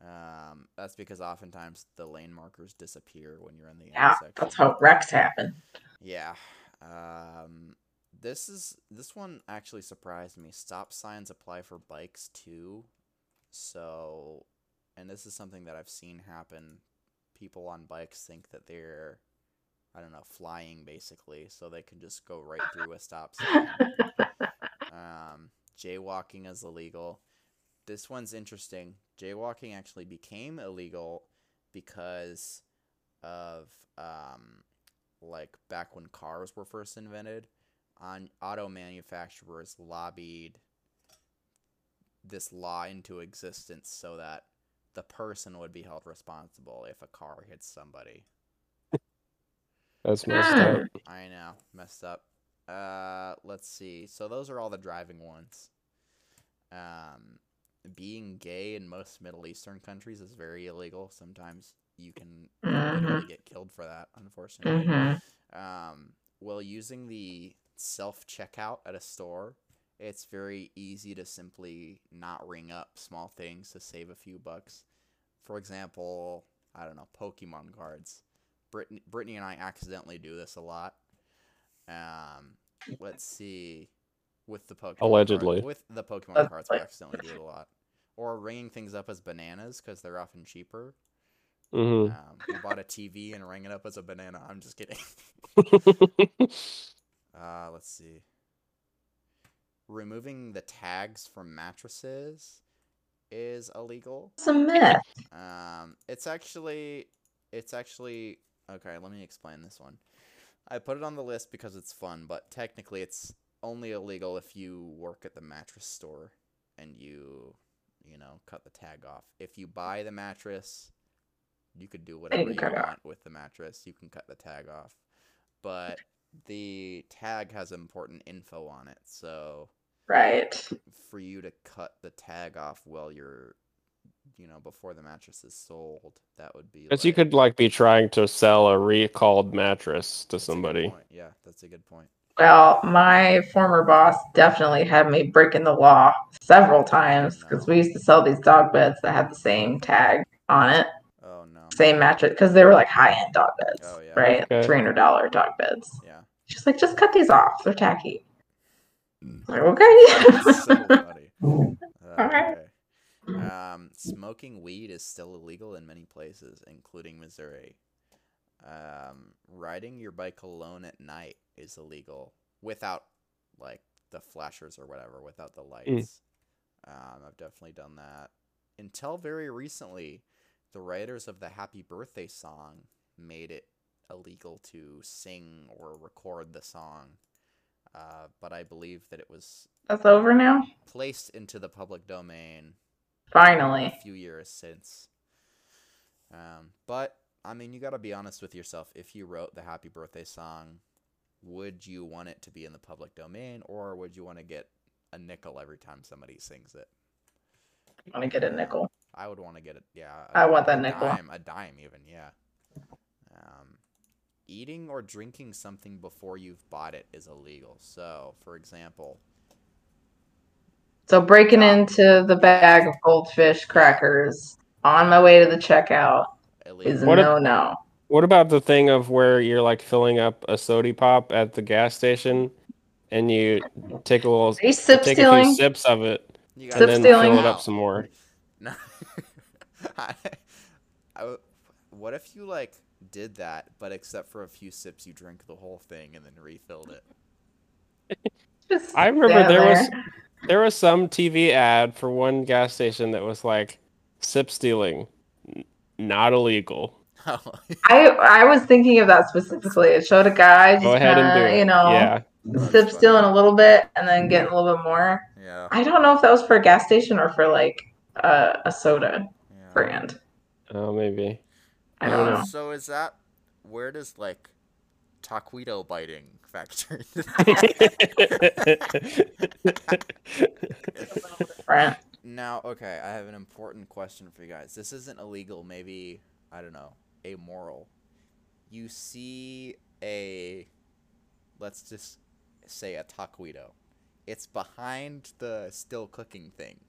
Um, that's because oftentimes the lane markers disappear when you're in the Yeah. intersection. That's how wrecks happen. Yeah. Um, this is this one actually surprised me. Stop signs apply for bikes too. So, and this is something that I've seen happen. People on bikes think that they're, I don't know, flying basically, so they can just go right through a stop sign. Um, jaywalking is illegal. This one's interesting. Jaywalking actually became illegal because of um, like back when cars were first invented, on auto manufacturers lobbied this law into existence so that the person would be held responsible if a car hits somebody. That's messed up. I know, messed up. Uh, let's see. So those are all the driving ones. Um, being gay in most Middle Eastern countries is very illegal. Sometimes you can literally get killed for that, unfortunately. hmm Um, while using the self checkout at a store, it's very easy to simply not ring up small things to save a few bucks. For example, I don't know, Pokemon cards. Brittany, Brittany and I accidentally do this a lot. Um, let's see. With the Pokemon cards- Allegedly. with the Pokemon That's cards, we accidentally do it a lot. Or ringing things up as bananas because they're often cheaper. hmm Um, we bought a TV and rang it up as a banana. I'm just kidding. Uh, let's see. Removing the tags from mattresses is illegal. It's a myth. Um, it's actually, it's actually okay. Let me explain this one. I put it on the list because it's fun, but technically, it's only illegal if you work at the mattress store and you, you know, cut the tag off. If you buy the mattress, you could do whatever you off. want with the mattress. You can cut the tag off, but the tag has important info on it, so Right. for you to cut the tag off while you're you know before the mattress is sold that would be Because you could like be trying to sell a recalled mattress to that's somebody. yeah that's a good point Well, my former boss definitely had me breaking the law several times because we used to sell these dog beds that had the same tag on it, no. Same mattress, because they were like high end dog beds, Oh, yeah. right? Okay. Three hundred dollar dog beds. Yeah. She's like, just cut these off. They're tacky. Mm. I'm like, okay. That's so funny. Uh, Alright. okay. Um, smoking weed is still illegal in many places, including Missouri. Um, riding your bike alone at night is illegal without like the flashers or whatever, without the lights. Um, I've definitely done that. Until very recently, the writers of the Happy Birthday song made it illegal to sing or record the song. Uh, but I believe that it was That's over now. placed into the public domain Finally. a few years since. Um, but I mean, you got to be honest with yourself. If you wrote the Happy Birthday song, would you want it to be in the public domain, or would you want to get a nickel every time somebody sings it? I want to get a nickel. I would want to get it. Yeah, I want that a nickel. Dime, a dime, even. Yeah. Um, eating or drinking something before you've bought it is illegal. So, for example, So breaking Yeah. into the bag of goldfish crackers on my way to the checkout illegal. is a What if- no no. What about the thing of where you're like filling up a sody pop at the gas station, and you take a little, Are you sip take a stealing? few sips of it, You and Sip then stealing? fill it up some more? No. I, I w- what if you like did that, but except for a few sips, you drink the whole thing and then refilled it? I remember stand there was there. there was some TV ad for one gas station that was like sip stealing, n- not illegal. Oh, I I was thinking of that specifically. It showed a guy just Go ahead and do it. you know, Yeah, That's sip stealing a little bit and then getting a little bit more. yeah. I don't know if that was for a gas station or for like uh, a soda yeah. brand. oh maybe. I don't Uh, know. So is that where does like taquito biting factor? Right. now, okay, I have an important question for you guys. This isn't illegal, maybe I don't know, amoral. You see a let's just say a taquito. It's behind the still cooking thing.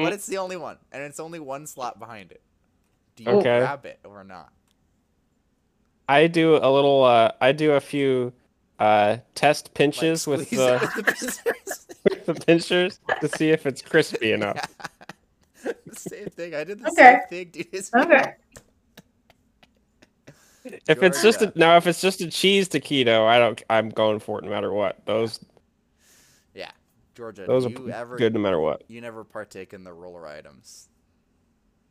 But it's the only one, and it's only one slot behind it. Do you Okay. grab it or not? I do a little. Uh, I do a few uh, test Like, pinches with the with the pincers? with the pinchers to see if it's crispy enough. the same thing. I did the Okay. same thing, dude. It's Okay. If it's just a, Georgia. now, if it's just a cheese taquito, I don't. I'm going for it no matter what. Those Yeah, Georgia. those do are you ever good no matter what. you never partake in the roller items?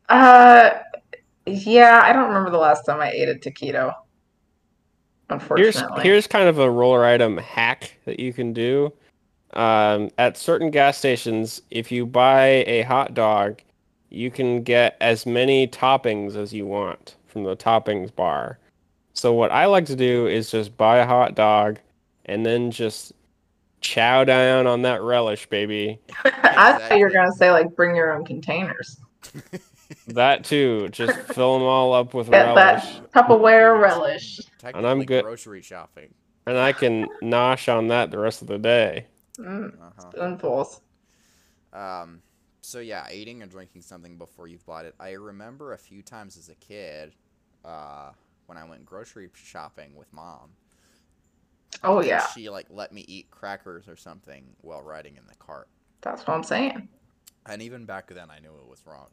Uh, yeah, I don't remember the last time I ate a taquito. Here's Unfortunately. here's kind of a roller item hack that you can do. Um, at certain gas stations, if you buy a hot dog, you can get as many toppings as you want from the toppings bar. So what I like to do is just buy a hot dog and then just chow down on that relish, baby. I thought you were gonna say like bring your own containers. That too, just fill them all up with Get relish, that Tupperware relish. And I'm good- grocery shopping. and I can nosh on that the rest of the day. Mm, Uh-huh. spoonfuls. Um, so yeah, eating or drinking something before you've bought it. I remember a few times as a kid, uh, when I went grocery shopping with mom. Oh yeah, She like let me eat crackers or something while riding in the cart. that's what I'm saying. And even back then, I knew it was wrong.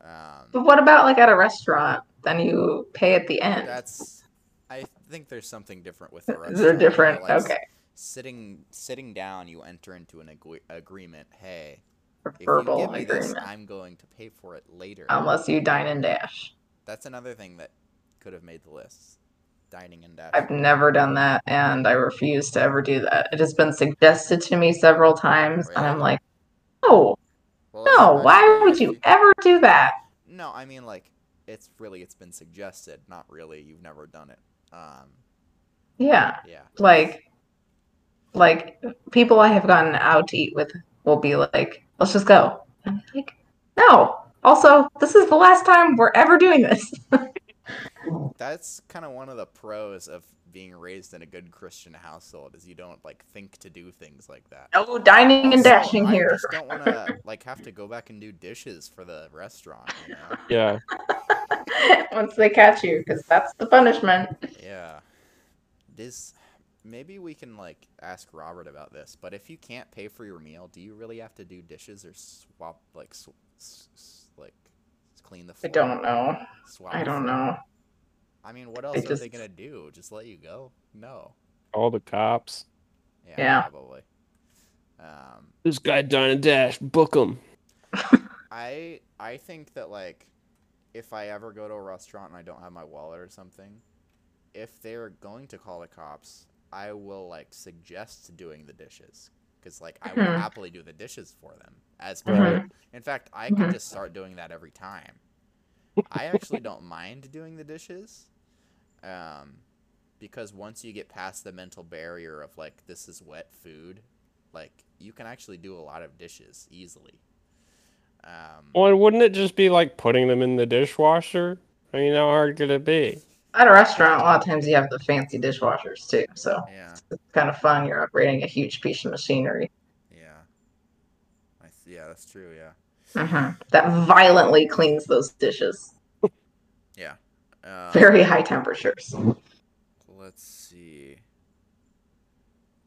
Um, But what about like at a restaurant? Then you pay at the end. that's. I think there's something different with the restaurant. They're restaurant. you know, different. like, Okay. Sitting sitting down, you enter into an agree- agreement. Hey, if you Verbal give me this, agreement. I'm going to pay for it later. Unless you dine and dash. That's another thing that could have made the list. Dining and dash. I've never done that and I refuse to ever do that. It has been suggested to me several times and I'm like, no, Well, no, why would you ever do that? No, I mean like it's really it's been suggested, not really. You've never done it. Um, Yeah. yeah. Like like people I have gotten out to eat with will be like, let's just go. And I'm like, no. Also, this is the last time we're ever doing this. that's kind of one of the pros of being raised in a good Christian household is you don't like think to do things like that. No dining and Also, dashing I here. just don't want to like have to go back and do dishes for the restaurant. You know? Yeah. Once they catch you, because that's the punishment. Yeah. This maybe we can like ask Robert about this, but if you can't pay for your meal, do you really have to do dishes or swap like sw- s- s- like clean the I don't know. Swap I don't floor? know. I mean, what else I are they gonna do? Just let you go? No. All the cops. Yeah, Yeah. probably. Um, This guy dine and dash. Book him. I I think that like if I ever go to a restaurant and I don't have my wallet or something, if they're going to call the cops, I will like suggest doing the dishes because like I will Mhm. happily do the dishes for them as Mhm. In fact, I could Mhm. just start doing that every time. I actually don't mind doing the dishes, um, because once you get past the mental barrier of like this is wet food, like you can actually do a lot of dishes easily. Um, Well, and wouldn't it just be like putting them in the dishwasher? I mean, how hard could it be? At a restaurant, a lot of times you have the fancy dishwashers too, so yeah, it's kind of fun. You're operating a huge piece of machinery yeah, I th- yeah, that's true. Yeah, Mhm. that violently cleans those dishes. yeah. Um, Very high temperatures. Let's see.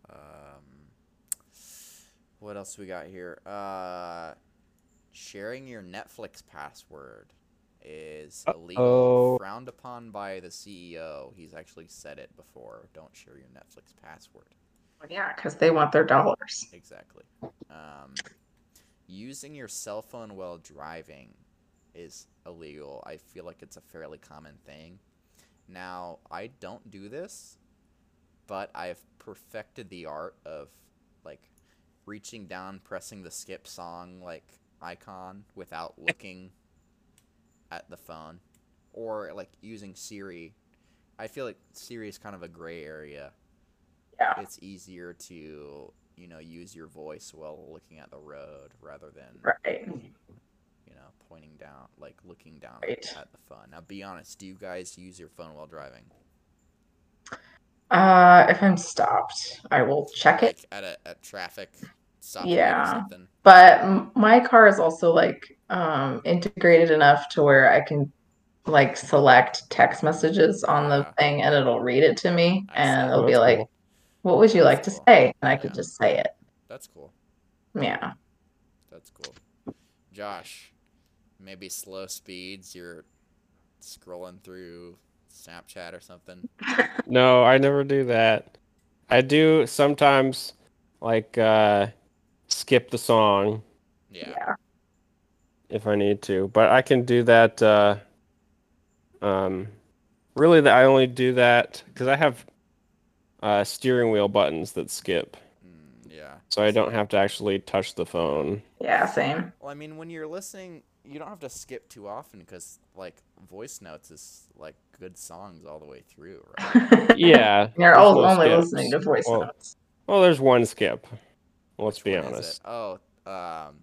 Um, what else we got here? Uh, sharing your Netflix password is illegal, Uh-oh. frowned upon by the CEO. He's actually said it before. Don't share your Netflix password. Yeah, because they want their dollars. Exactly. Um, using your cell phone while driving is illegal. I feel like it's a fairly common thing. Now, I don't do this, but I've perfected the art of like reaching down, pressing the skip song like icon without looking at the phone or like using Siri. I feel like Siri is kind of a gray area Yeah. it's easier to you know use your voice while looking at the road rather than Right. you know pointing down like looking down Right. at the phone now be honest do you guys use your phone while driving Uh, if I'm stopped, I will check it. at a at traffic stop or Yeah. something But my car is also like um, integrated enough to where I can like select text messages on the Yeah. thing and it'll read it to me I and Oh, it'll be that's like, cool. What would you like That's to say? And I could Yeah. just say it. that's cool Yeah. that's cool josh maybe slow speeds you're scrolling through snapchat or something No, I never do that. I do sometimes like uh skip the song yeah Yeah. if I need to, but I can do that uh um really that I only do that cuz I have uh steering wheel buttons that skip. mm, yeah So I don't have to actually touch the phone. Yeah, same. Well, I mean, when you're listening, you don't have to skip too often because, like, Voicenotes is like good songs all the way through, right? Yeah. You're all, no only skips. listening to voice Well, notes. Well, there's one skip. Let's Which be one is it? honest. Oh, um,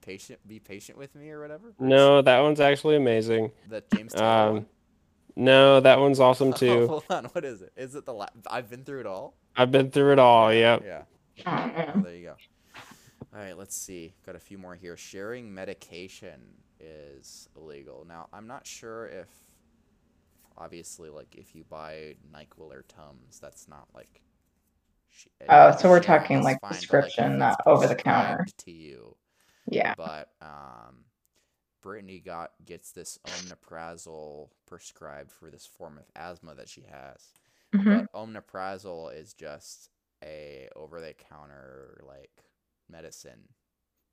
patient, be patient with me or whatever. No, that one's actually amazing. the James Taylor Um, one. No, that one's awesome Oh, too. hold on, what is it? Is it the? La- I've been through it all. I've been through it all. Yep. Yeah. Oh, Oh, there you go. All right, let's see. Got a few more here. Sharing medication is illegal. Now, I'm not sure if, obviously, like if you buy Nyquil or Tums, that's not like. Oh, uh, so we're talking, like, fine, but, if prescription, it's not over the counter. To you, Yeah. but um, Brittany got gets this omeprazole prescribed for this form of asthma that she has. Mhm. But omeprazole is just a over the counter like medicine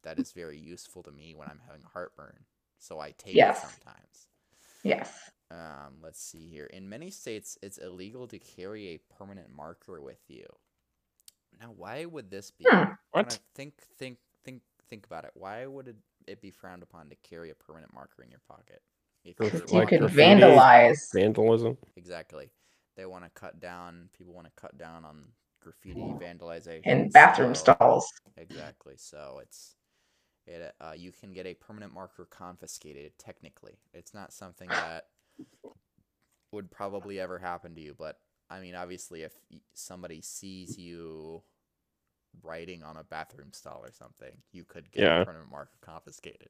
that is very useful to me when I'm having heartburn. So I take Yes. it sometimes. Yes. Um, let's see here. In many states, it's illegal to carry a permanent marker with you. Now, why would this be? Hmm. What? Kinda Think, think, think, think about it. Why would it, it be frowned upon to carry a permanent marker in your pocket? If you're Because Like you walking could graffiti? vandalize. Vandalism. Exactly. They want to cut down. People want to cut down on graffiti vandalization in bathroom so- stalls. Exactly. So it's it. Uh, you can get a permanent marker confiscated. Technically, it's not something that would probably ever happen to you, but I mean, obviously, if somebody sees you writing on a bathroom stall or something, you could get Yeah. a permanent marker confiscated.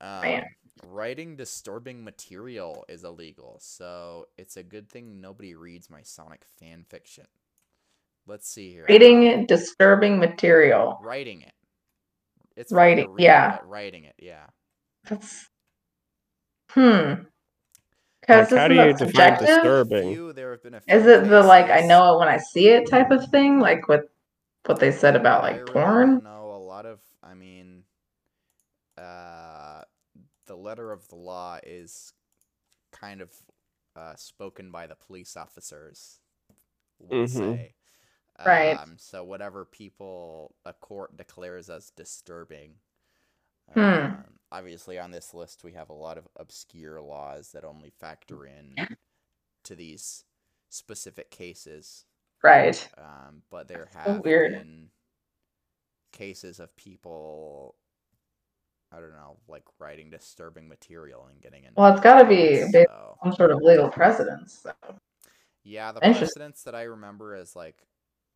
Um, writing disturbing material is illegal, so it's a good thing nobody reads my Sonic fan fiction. Let's see here. Reading disturbing material. writing it. It's Writing, read, yeah. but writing it, yeah. That's hmm. Because Like, how do isn't you define disturbing? Few, there have been a few Is it the like I know it when I see it type of thing, like with what they said about like really porn? don't a lot of. I mean, uh, the letter of the law is kind of uh, spoken by the police officers. We'll Mhm. say. Right. Um, so whatever people a court declares as disturbing. Hmm. Um, obviously, on this list, we have a lot of obscure laws that only factor in to these specific cases. Right. Um, but there so have weird. been cases of people, I don't know, like writing disturbing material and getting in. Well, it's got to be So, some sort of legal precedence. So. yeah, the precedents that I remember is like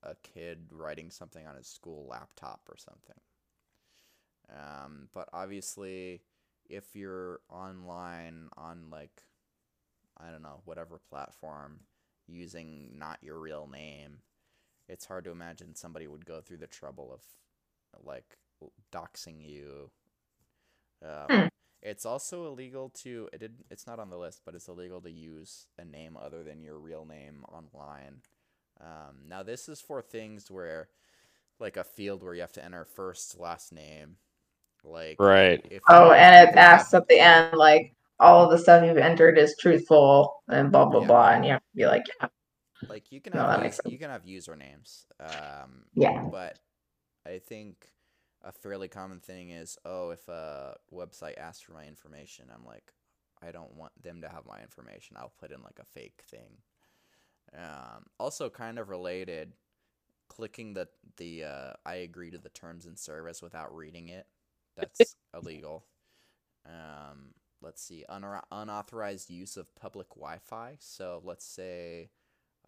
a kid writing something on his school laptop or something. Um, but obviously, if you're online on like, I don't know, whatever platform, using not your real name, it's hard to imagine somebody would go through the trouble of like doxing you. Um, Hmm. It's also illegal to it did it's not on the list, but it's illegal to use a name other than your real name online. Um, now this is for things where, like a field where you have to enter first last name, like Right. if Oh, and it asks at the end like all of the stuff you've entered is truthful and blah blah Yeah. blah, and you have to be like, yeah, like you can No, have that us- makes you can have usernames. Um, yeah, but I think a fairly common thing is, oh, if a website asks for my information, I'm like, I don't want them to have my information. I'll put in like a fake thing. Um, also, kind of related, clicking the the uh, I agree to the terms and service without reading it, that's illegal. Um, let's see, unau- unauthorized use of public Wi-Fi. So let's say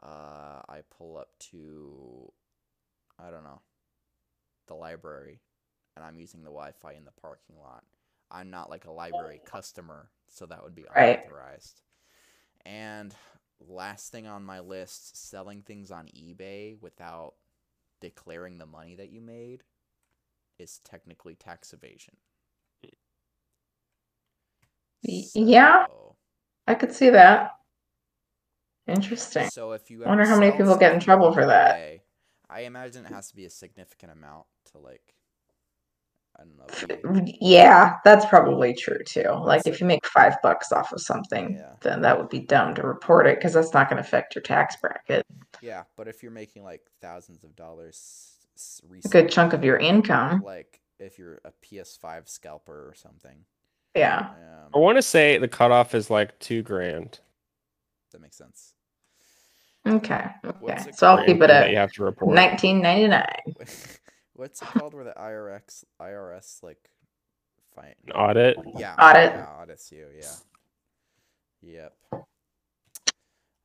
uh, I pull up to, I don't know, the library, and I'm using the Wi-Fi in the parking lot. I'm not like a library customer, so that would be Right. unauthorized. And last thing on my list, selling things on eBay without declaring the money that you made is technically tax evasion. Yeah. I could see that. Interesting. So if you Wonder how many people get in trouble for that. I imagine it has to be a significant amount to like I don't know. Yeah, that's probably true too. Like if you make five bucks off of something, Yeah. then that would be dumb to report it because that's not going to affect your tax bracket. Yeah, but if you're making like thousands of dollars a good chunk of your income. like if you're a PS5 scalper or something. Yeah. Um, I want to say the cutoff is like two grand. that makes sense. Okay. Okay. So I'll keep it that you at have to report. 1999. What's it called where the IRX IRS like fine audit. Yeah. Audit. Yeah, audits you, yeah. Yep.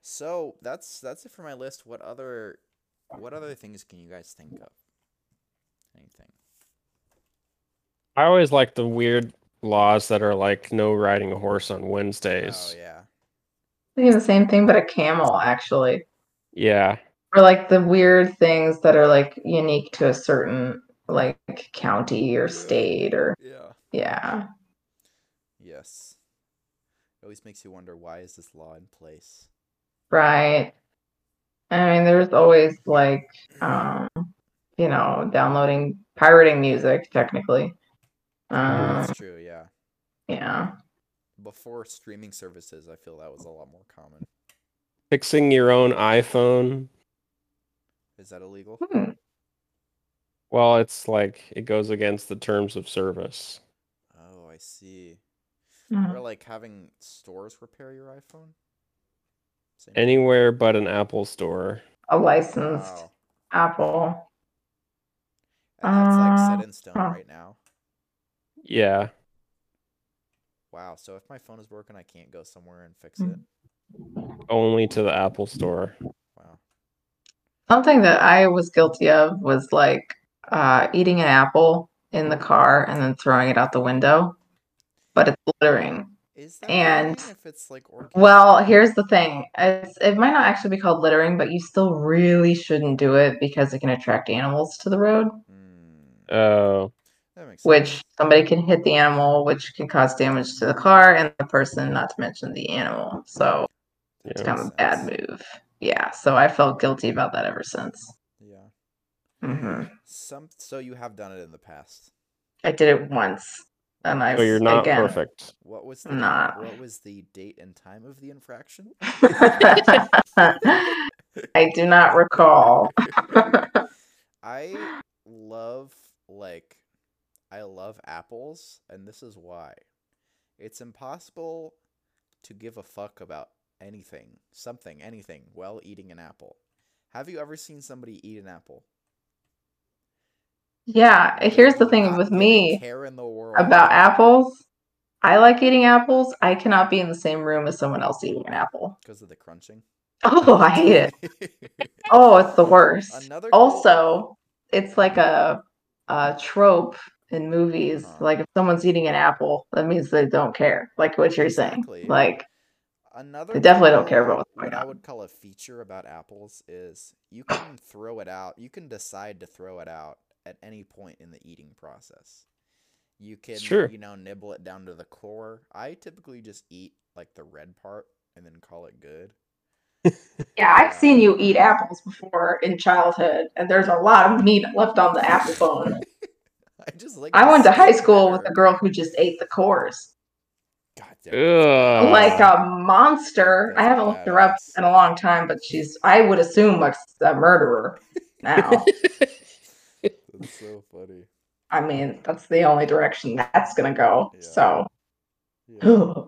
So that's that's it for my list. What other what other things can you guys think of? Anything? I always like the weird laws that are like no riding a horse on Wednesdays. Oh Wednesdays. yeah. Thinking the same thing, but a camel actually. yeah. Or like the weird things that are like unique to a certain like county or state or Yeah. yeah. Yes. It always makes you wonder why is this law in place? Right. I mean, there's always like, um, you know, downloading, pirating music, technically. Um, That's true, yeah. yeah. Before streaming services, I feel that was a lot more common. Fixing your own iPhone. Is that illegal? Hmm. Well, it's like it goes against the terms of service. Oh, I see. Mhm. Or like having stores repair your iPhone? Same thing? Anywhere but an Apple store. A licensed Wow. Apple. And that's like Uh, set in stone huh. right now. Yeah. Wow. So if my phone is broken, I can't go somewhere and fix it. Mm. Only to the Apple Store. Wow. Something that I was guilty of was like uh, eating an apple in the car and then throwing it out the window, but it's littering. Is that And- if it's like organic? Well, here's the thing. It's, it might not actually be called littering, but you still really shouldn't do it because it can attract animals to the road, Hmm, Oh, that makes sense. Which somebody can hit the animal, which can cause damage to the car and the person, not to mention the animal. So it's kind of a bad move. Yeah, so I felt guilty about that ever since. Yeah. Mm-hmm. Some so you have done it in the past. I did it once, and I so you're not again. perfect. What was the Nah. what was the date and time of the infraction? I do not recall. I love like I love apples and this is why. It's impossible to give a fuck about anything, something, anything while eating an apple. Have you ever seen somebody eat an apple? yeah, here's the thing Not with me care in the world. about apples. I like eating apples. I cannot be in the same room as someone else eating an apple. because of the crunching. Oh, I hate it. Oh, it's the worst. Another Also, it's like a, a trope in movies. Huh. Like if someone's eating an apple, that means they don't care. Like what you're Exactly. saying. Like Another They definitely don't care about what's what going I would call a feature about apples is you can throw it out. You can decide to throw it out at any point in the eating process. You can, true. you know, nibble it down to the core. I typically just eat like the red part and then call it good. Yeah, I've uh, seen you eat apples before in childhood, and there's a lot of meat left on the apple bone. I just like. I went to high skin school with a girl who just ate the cores. God damn. like a monster. I haven't looked her up in a long time, but she's, I would assume, a, a murderer now. That's so funny. I mean, that's the only direction that's going to go. Yeah. So, Yeah.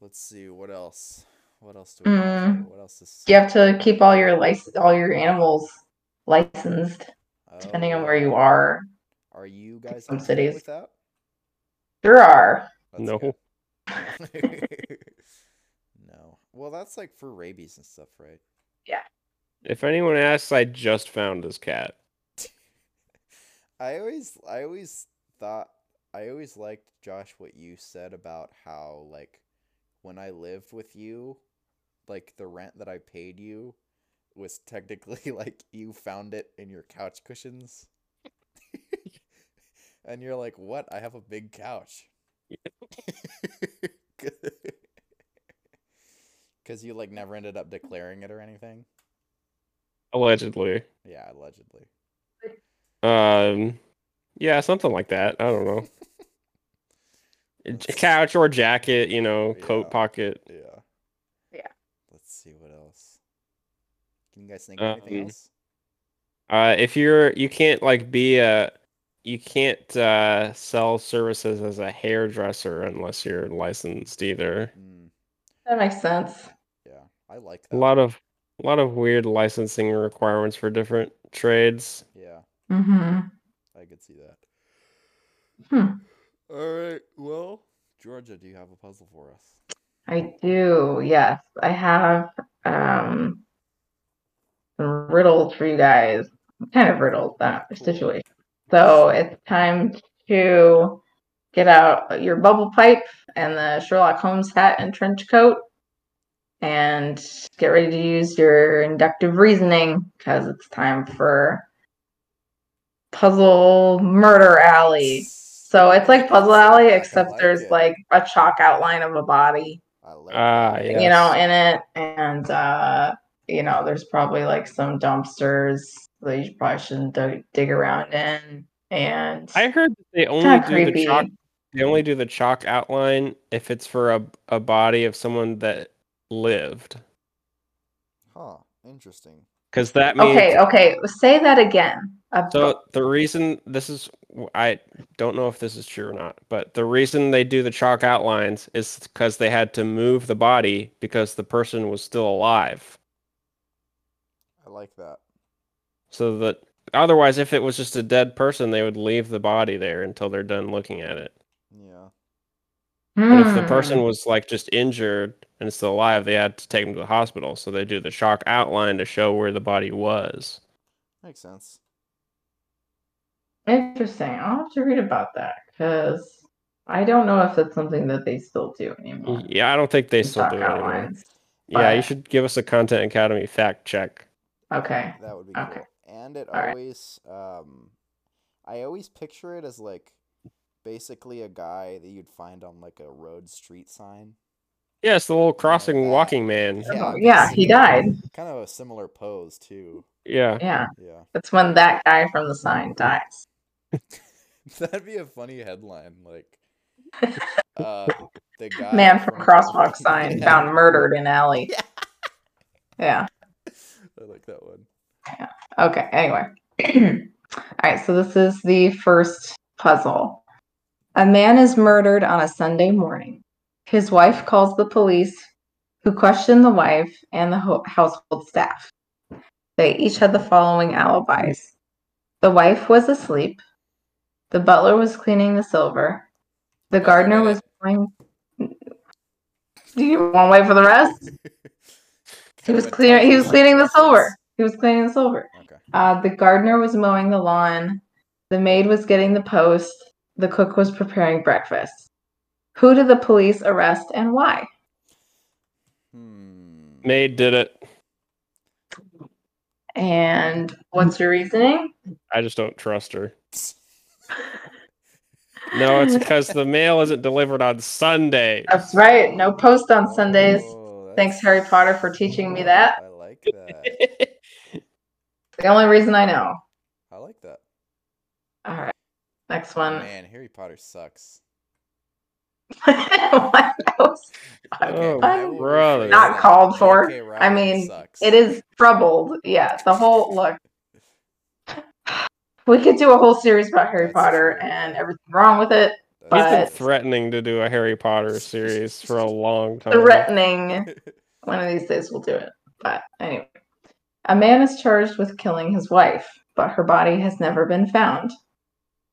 Let's see what else. What else do we have? Mm. here? What else is? have to keep all your lic- all your animals licensed, depending on where you Oh, are. Are you guys some up to cities. with that? There are. That's No. no. Well, that's like for rabies and stuff, right? Yeah. If anyone asks, I just found this cat. I always, I always thought, I always liked Josh what you said about how like when I lived with you, like the rent that I paid you was technically like you found it in your couch cushions. And you're like, "What? I have a big couch." Cuz you like never ended up declaring it or anything? Allegedly. Yeah, allegedly. Um, yeah, something like that. I don't know. Couch or jacket, you know, coat pocket. Yeah. Yeah. Let's see what else. Can you guys think of anything Um, else? Uh, if you're, you can't like be a, you can't uh, sell services as a hairdresser unless you're licensed either. Mm, That makes sense. yeah, I like A lot of, a lot of weird licensing requirements for different trades. Yeah, Mm-hmm. I could see that. Hmm. All right. Well, Georgia, do you have a puzzle for us? I do. Yes, I have um some riddles for you guys. Kind of riddles that Cool. situation. So it's time to get out your bubble pipe and the Sherlock Holmes hat and trench coat and get ready to use your inductive reasoning because it's time for Puzzle Murder Alley. So it's like Puzzle Alley, except there's like a chalk outline of a body I like Ah, that. yeah. you know, in it. And, uh, you know, there's probably like some dumpsters that you probably shouldn't dig, dig around in. And I heard they only kind of do the chalk. They only do the chalk outline if it's for a a body of someone that lived, Huh. Interesting. because that means. Okay, okay. Say that again. So the reason this is, I don't know if this is true or not, but the reason they do the chalk outlines is because they had to move the body because the person was still alive. I like that. So that otherwise, if it was just a dead person, they would leave the body there until they're done looking at it. Yeah. And if the person Hmm. was like just injured and still alive, they had to take them to the hospital. So they do the shock outline to show where the body was. Makes sense. Interesting. I'll have to read about that because I don't know if that's something that they still do anymore. Yeah, I don't think they still do it anymore. outlines. Yeah, you should give us a Content Academy fact check. Okay. That would be Okay. cool. And it All right. always, um, I always picture it as like basically a guy that you'd find on like a road street sign. Yeah, it's the little crossing that. walking man. Yeah, Oh, yeah, he died. Kind of a similar pose too. Yeah. Yeah. Yeah, That's when that guy from the sign dies. that'd be a funny headline. Like, uh, the guy Man from crosswalk sign Yeah. found murdered in alley. Yeah. Yeah. I like that one. Okay. Anyway. All right. So this is the first puzzle. A man is murdered on a Sunday morning. His wife calls the police, who question the wife and the ho- household staff. They each had the following alibis the wife was asleep, the butler was cleaning the silver, the gardener was going. Do you want to wait for the rest? He was clearing. He was cleaning the silver. Reference. He was cleaning the silver. Okay. Uh, the gardener was mowing the lawn. The maid was getting the post. The cook was preparing breakfast. Who did the police arrest and why? Hmm. Maid did it. And what's your reasoning? I just don't trust her. No, it's because the mail isn't delivered on Sunday. That's right. No post on Sundays. Oh, Thanks, Harry Potter, for teaching me that. I like that. The only reason I know. I like that. All right. Next one. Man, Harry Potter sucks. What else? Oh, I brother. Not called for. J.K. I mean, sucks. It is troubled. Yeah, the whole look. We could do a whole series about Harry That's Potter true. and everything wrong with it. He's That's- been threatening to do a Harry Potter series for a long time. Threatening. One of these days we'll do it. But anyway, a man is charged with killing his wife, but her body has never been found.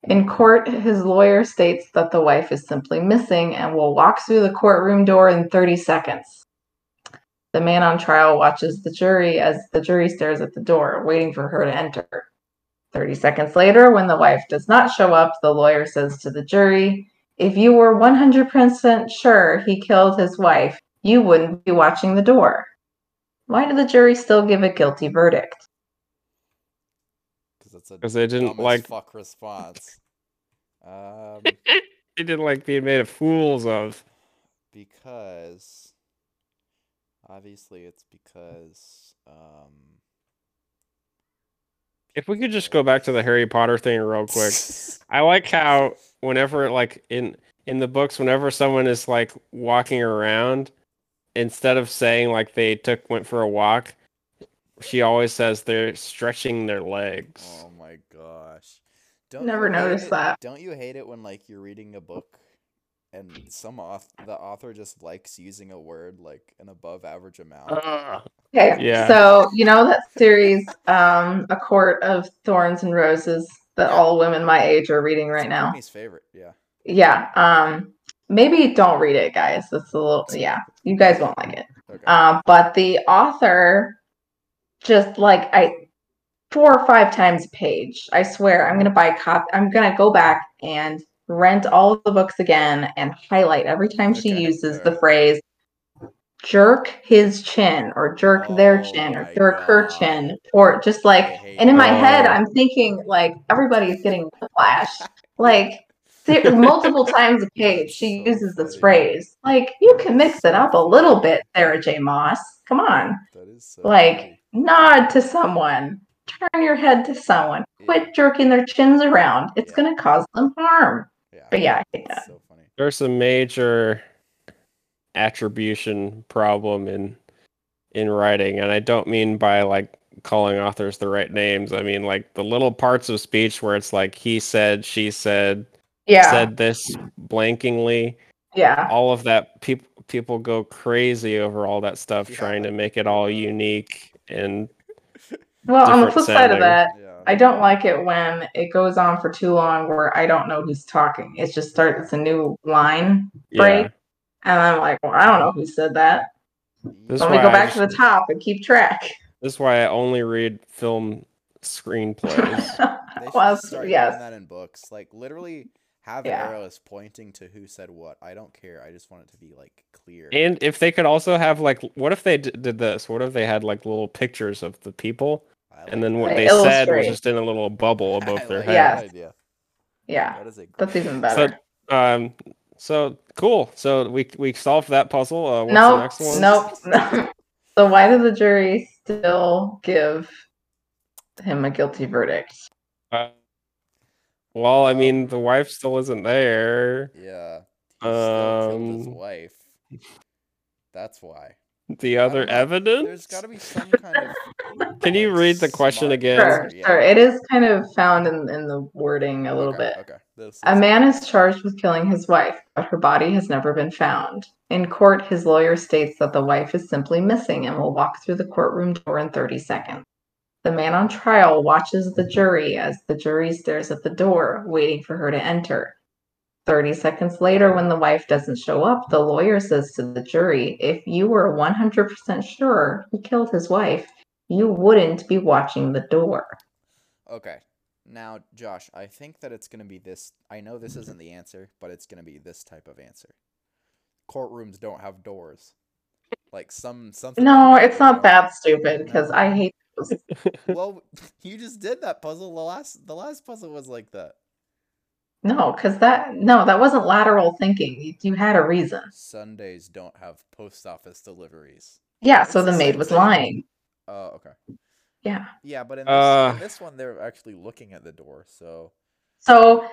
In court, his lawyer states that the wife is simply missing and will walk through the courtroom door in 30 seconds. The man on trial watches the jury as the jury stares at the door, waiting for her to enter. 30 seconds later, when the wife does not show up, the lawyer says to the jury, If you were 100% sure he killed his wife, you wouldn't be watching the door. Why did the jury still give a guilty verdict? Because that's a 'Cause they didn't like- fuck response. Um, He didn't like being made of fools of. because obviously it's because um. If we could just go back to the Harry Potter thing real quick. I like how whenever like in in the books, whenever someone is like walking around, instead of saying like they took went for a walk, she always says they're stretching their legs. Oh my gosh. Don't Never you hate noticed that. Don't you hate it when like you're reading a book and some auth- the author just likes using a word like an above average amount? Ugh. Okay, Yeah. so you know that series, um, A Court of Thorns and Roses, that all women my age are reading right It's now. Brittany's favorite, yeah. Yeah, um, maybe don't read it, guys. It's a little, yeah, you guys won't like it. Okay. Um, but the author just like I four or five times a page. I swear I'm gonna buy a cop. I'm gonna go back and rent all of the books again and highlight every time she Okay, uses the phrase jerk his chin or jerk their Oh chin or jerk her chin or just like and in my that. head. I'm thinking like everybody's getting whiplash. Like multiple times a page she uses this phrase. Like you can mix it up a little bit, Sarah J. Maas. Come on. That is so Like funny. nod to someone. Turn your head to someone. Quit jerking their chins around. It's Yeah. gonna cause them harm. Yeah. But yeah, I hate that. so funny. There's a major attribution problem in in writing, and I don't mean by like calling authors the right names. I mean like the little parts of speech where it's like he said, she said, Yeah. said this blankingly. yeah. all of that people people go crazy over all that stuff Yeah. trying to make it all unique and Well, on the different flip side of that, Yeah. I don't like it when it goes on for too long where I don't know who's talking. It just starts it's a new line break, Yeah. and I'm like, well, I don't know who said that. This let me go I back to the top and keep track. This is why I only read film screenplays. They well, start yes. that in books. Like literally have Yeah. arrows pointing to who said what. I don't care. I just want it to be like clear. and if they could also have like, what if they d- did this? What if they had like little pictures of the people, I and then what Like they said was just in a little bubble above I their like head. Yeah. idea. Yeah, That is a that's even idea. better. Um, so cool. So we we solved that puzzle. Uh, what's the nope, next one? nope, no. So why did the jury still give him a guilty verdict? Well, I mean, the wife still isn't there. Yeah. He still his Um, wife. That's why. The other evidence. There's got to be some kind of. Can you read the question smart again? Sure, yeah. sure. It is kind of found in, in the wording a little Okay, bit. Okay. This A man is charged with killing his wife, but her body has never been found. In court, his lawyer states that the wife is simply missing and will walk through the courtroom door in 30 seconds. The man on trial watches the jury as the jury stares at the door, waiting for her to enter. 30 seconds later, when the wife doesn't show up, the lawyer says to the jury, If you were 100% sure he killed his wife, you wouldn't be watching the door. Okay. Now, Josh, I think that it's going to be this. I know this isn't the answer, but it's going to be this type of answer. Courtrooms don't have doors. Like some something. No, it's not that stupid because I hate. Well, you just did that puzzle. The last the last puzzle was like that. No, because that no, that wasn't lateral thinking. You, you had a reason. Sundays don't have post office deliveries. Yeah, so the the maid was thing. lying. Oh, okay. Yeah. Yeah, but in this, Uh. in this one, they're actually looking at the door. So, So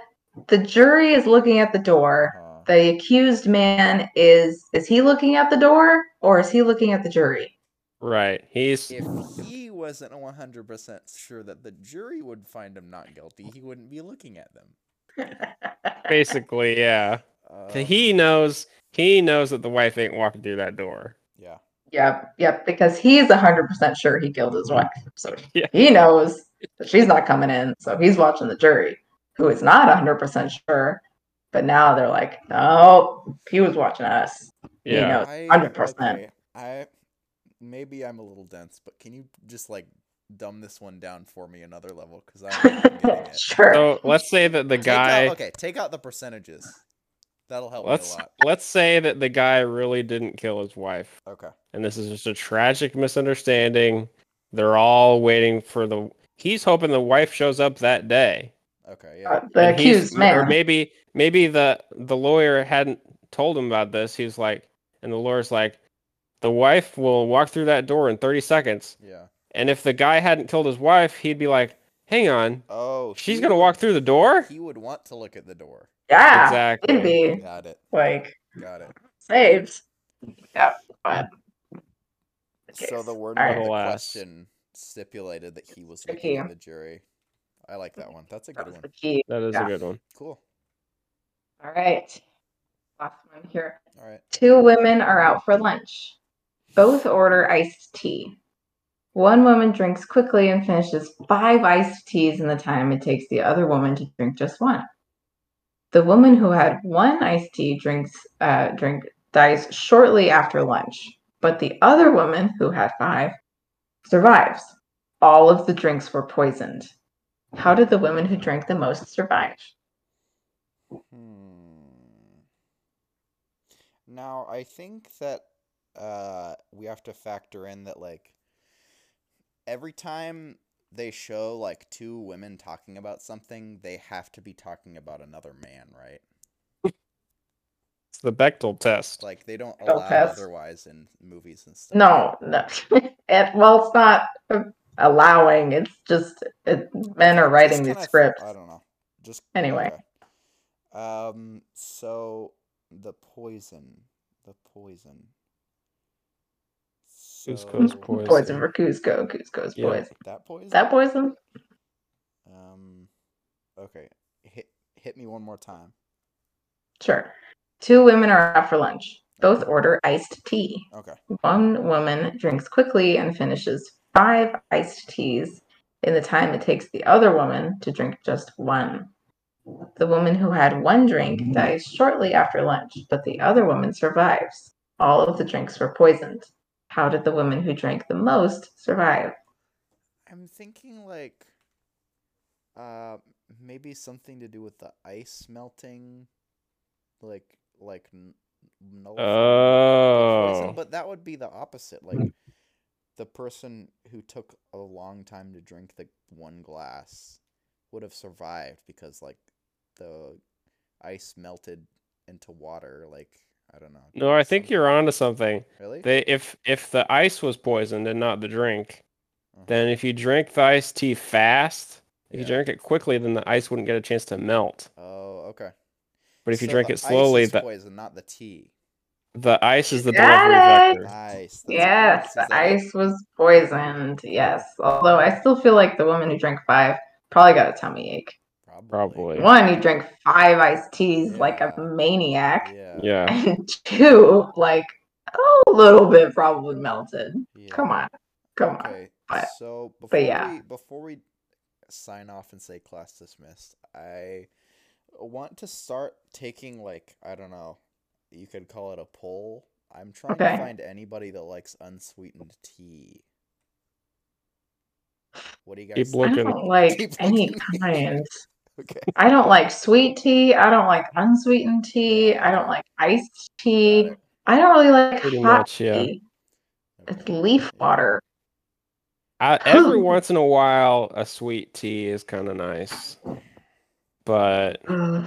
the jury is looking at the door. uh, The accused man is is he looking at the door or is he looking at the jury? Right. He's if he wasn't one hundred percent sure that the jury would find him not guilty, he wouldn't be looking at them. basically yeah. Um, he knows. He knows that the wife ain't walking through that door. Yeah. Yep, yep, because he's hundred percent sure he killed his wife. So Yeah. he knows that she's not coming in. So he's watching the jury, who is not hundred percent sure. But now they're like, no, he was watching us. He Yeah. knows hundred percent. okay, I maybe I'm a little dense, but can you just like dumb this one down for me another level? Because I'm not getting it. Sure. So let's say that the Take guy. out, okay, take out the percentages. That'll help Let's me a lot. let's say that the guy really didn't kill his wife, Okay. and this is just a tragic misunderstanding. They're all waiting for the. He's hoping the wife shows up that day. Okay. Uh, Yeah. the and he's- accused or maybe maybe the the lawyer hadn't told him about this. He's like, and the lawyer's like, the wife will walk through that door in 30 seconds. Yeah. And if the guy hadn't killed his wife, he'd be like, hang on, Oh. she's gonna walk through the door. He would want to look at the door. yeah, exactly. it'd be Got it. like Got it. saved. Yeah, So the word Alright. of the question stipulated that he was The looking at the jury. I like that one. That's a good was one. the key. That is Yeah. a good one. Cool. All right, last one here. All right. Two women are out for lunch. Both order iced tea. One woman drinks quickly and finishes five iced teas in the time it takes the other woman to drink just one. The woman who had one iced tea drinks uh, drink dies shortly after lunch, but the other woman who had five survives. All of the drinks were poisoned. How did the woman who drank the most survive? Hmm. Now, I think that uh, we have to factor in that, like, every time they show, like, two women talking about something, they have to be talking about another man, right? It's the Bechdel test. Like, they don't Don't allow pass. otherwise in movies and stuff. No, no. it, well, it's not allowing. It's just it, men are writing these kinda scripts. I don't know. Just Anyway. okay. Um. So the poison, the poison. Kuzco's poison. Poison for Kuzco. Kuzco's Yeah. poison. That poison. That poison? Um. Okay. Hit hit me one more time. Sure. Two women are out for lunch. Both order iced tea. Okay. One woman drinks quickly and finishes five iced teas in the time it takes the other woman to drink just one. The woman who had one drink dies shortly after lunch, but the other woman survives. All of the drinks were poisoned. How did the woman who drank the most survive? I'm thinking like uh maybe something to do with the ice melting like like n- nullifying poison, Oh. but that would be the opposite like the person who took a long time to drink the one glass would have survived because like the ice melted into water like I don't know. No, I think something- you're onto something. Really? They if if the ice was poisoned and not the drink, Uh-huh. then if you drink the iced tea fast, if you drink it quickly, then the ice wouldn't get a chance to melt. Oh, okay. But if you drink it slowly, the ice is the poison, not the tea. the ice is the Got delivery it! vector. Nice. Yes, the Is that it? ice was poisoned. Yes. Although I still feel like the woman who drank five probably got a tummy ache. Probably. Probably. One, you drink five iced teas like a maniac. Yeah. Yeah. And two, like a little bit probably melted. yeah. Come on. Come on. Okay. but- so before but yeah. we before we sign off and say class dismissed, I want to start taking like I don't know, you could call it a poll. I'm trying Okay. to find anybody that likes unsweetened tea. What do you guys Keep think? I looking. don't like Keep any looking. Kind. Okay. I don't like sweet tea. I don't like unsweetened tea. I don't like iced tea. I don't really like Pretty hot much, yeah. tea. It's leaf Yeah. water. I, every once in a while, a sweet tea is kind of nice, but Ugh.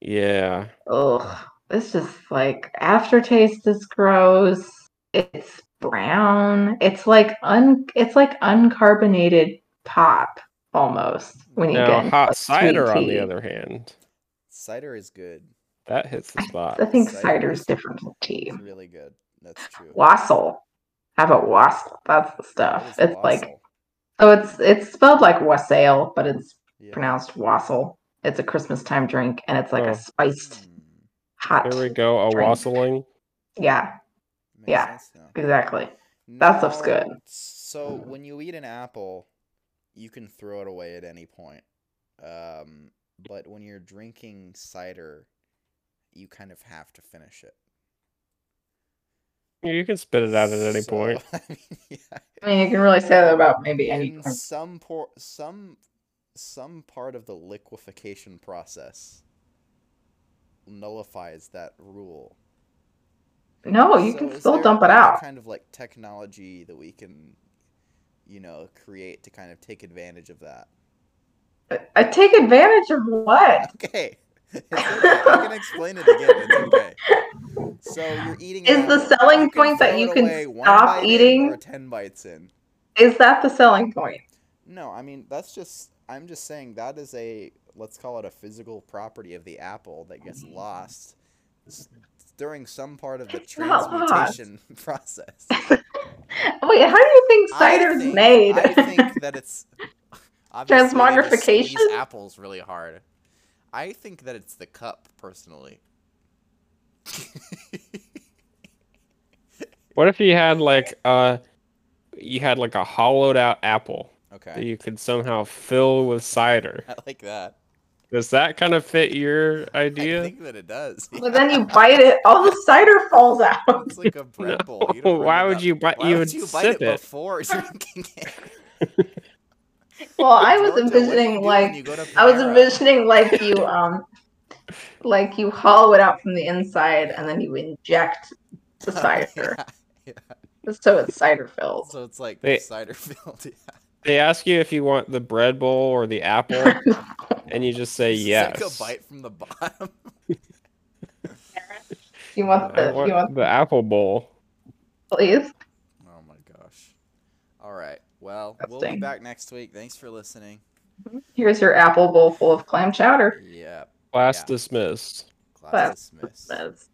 yeah, Ugh. It's just like aftertaste is gross. It's brown. It's like un it's like uncarbonated pop almost when you now get into, hot like, sweet cider on the other hand, Cider is good. that hits the spot. I think cider is- different from tea. It's really good. That's true. Wassail. How about wassail? That's the stuff. is It's like oh, it's it's spelled like wassail, but it's Yeah. pronounced wassail. It's a Christmas time drink and it's like Oh. a spiced Hmm, hot. There we go, a drink. wassailing. Yeah, makes Yeah. sense now. exactly. That stuff's good. So when you eat an apple, you can throw it away at any point. Um, but when you're drinking cider, you kind of have to finish it. You can spit it out at any So, point. I mean, yeah. I mean, you can really say that about maybe any. In some por- some some part of the liquefaction process nullifies that rule. No, you So can still there dump it out. Kind of like technology that we can, you know, create to kind of take advantage of that. I take advantage of what? Okay. I can explain it again. It's okay. So you're eating. Is the selling point that you can stop eating? or ten bites in. Is that the selling point? No, I mean that's just. I'm just saying that is a let's call it a physical property of the apple that gets lost during some part of the It's transmutation process. Wait, how do you think I cider's think- made? I think that it's obviously they Transmogrification? apples really hard. I think that it's the cup, personally. What if you had like uh you had like a hollowed out apple that okay, you could somehow fill with cider? I like that. Does that kind of fit your idea? I think that it does. but then you bite it, all the cider falls out. It's like a bread bowl. No, why would you bite- Why you would would you bite sip it, it. before drinking it? Well, I was Georgia, what do you envisioning like you go to I was envisioning like you um like you hollow it out from the inside and then you inject the cider. yeah, yeah. So it's cider filled. So it's like They- cider filled. Yeah. They ask you if you want the bread bowl or the apple, and you just say It's yes. Like a bite from the bottom. you want the want you want the apple bowl. please? Oh my gosh. All right. Well, we'll be back next week. Thanks for listening. Mm-hmm. Here's your apple bowl full of clam chowder. Yeah. Class Yeah. dismissed. Class Class dismissed. That's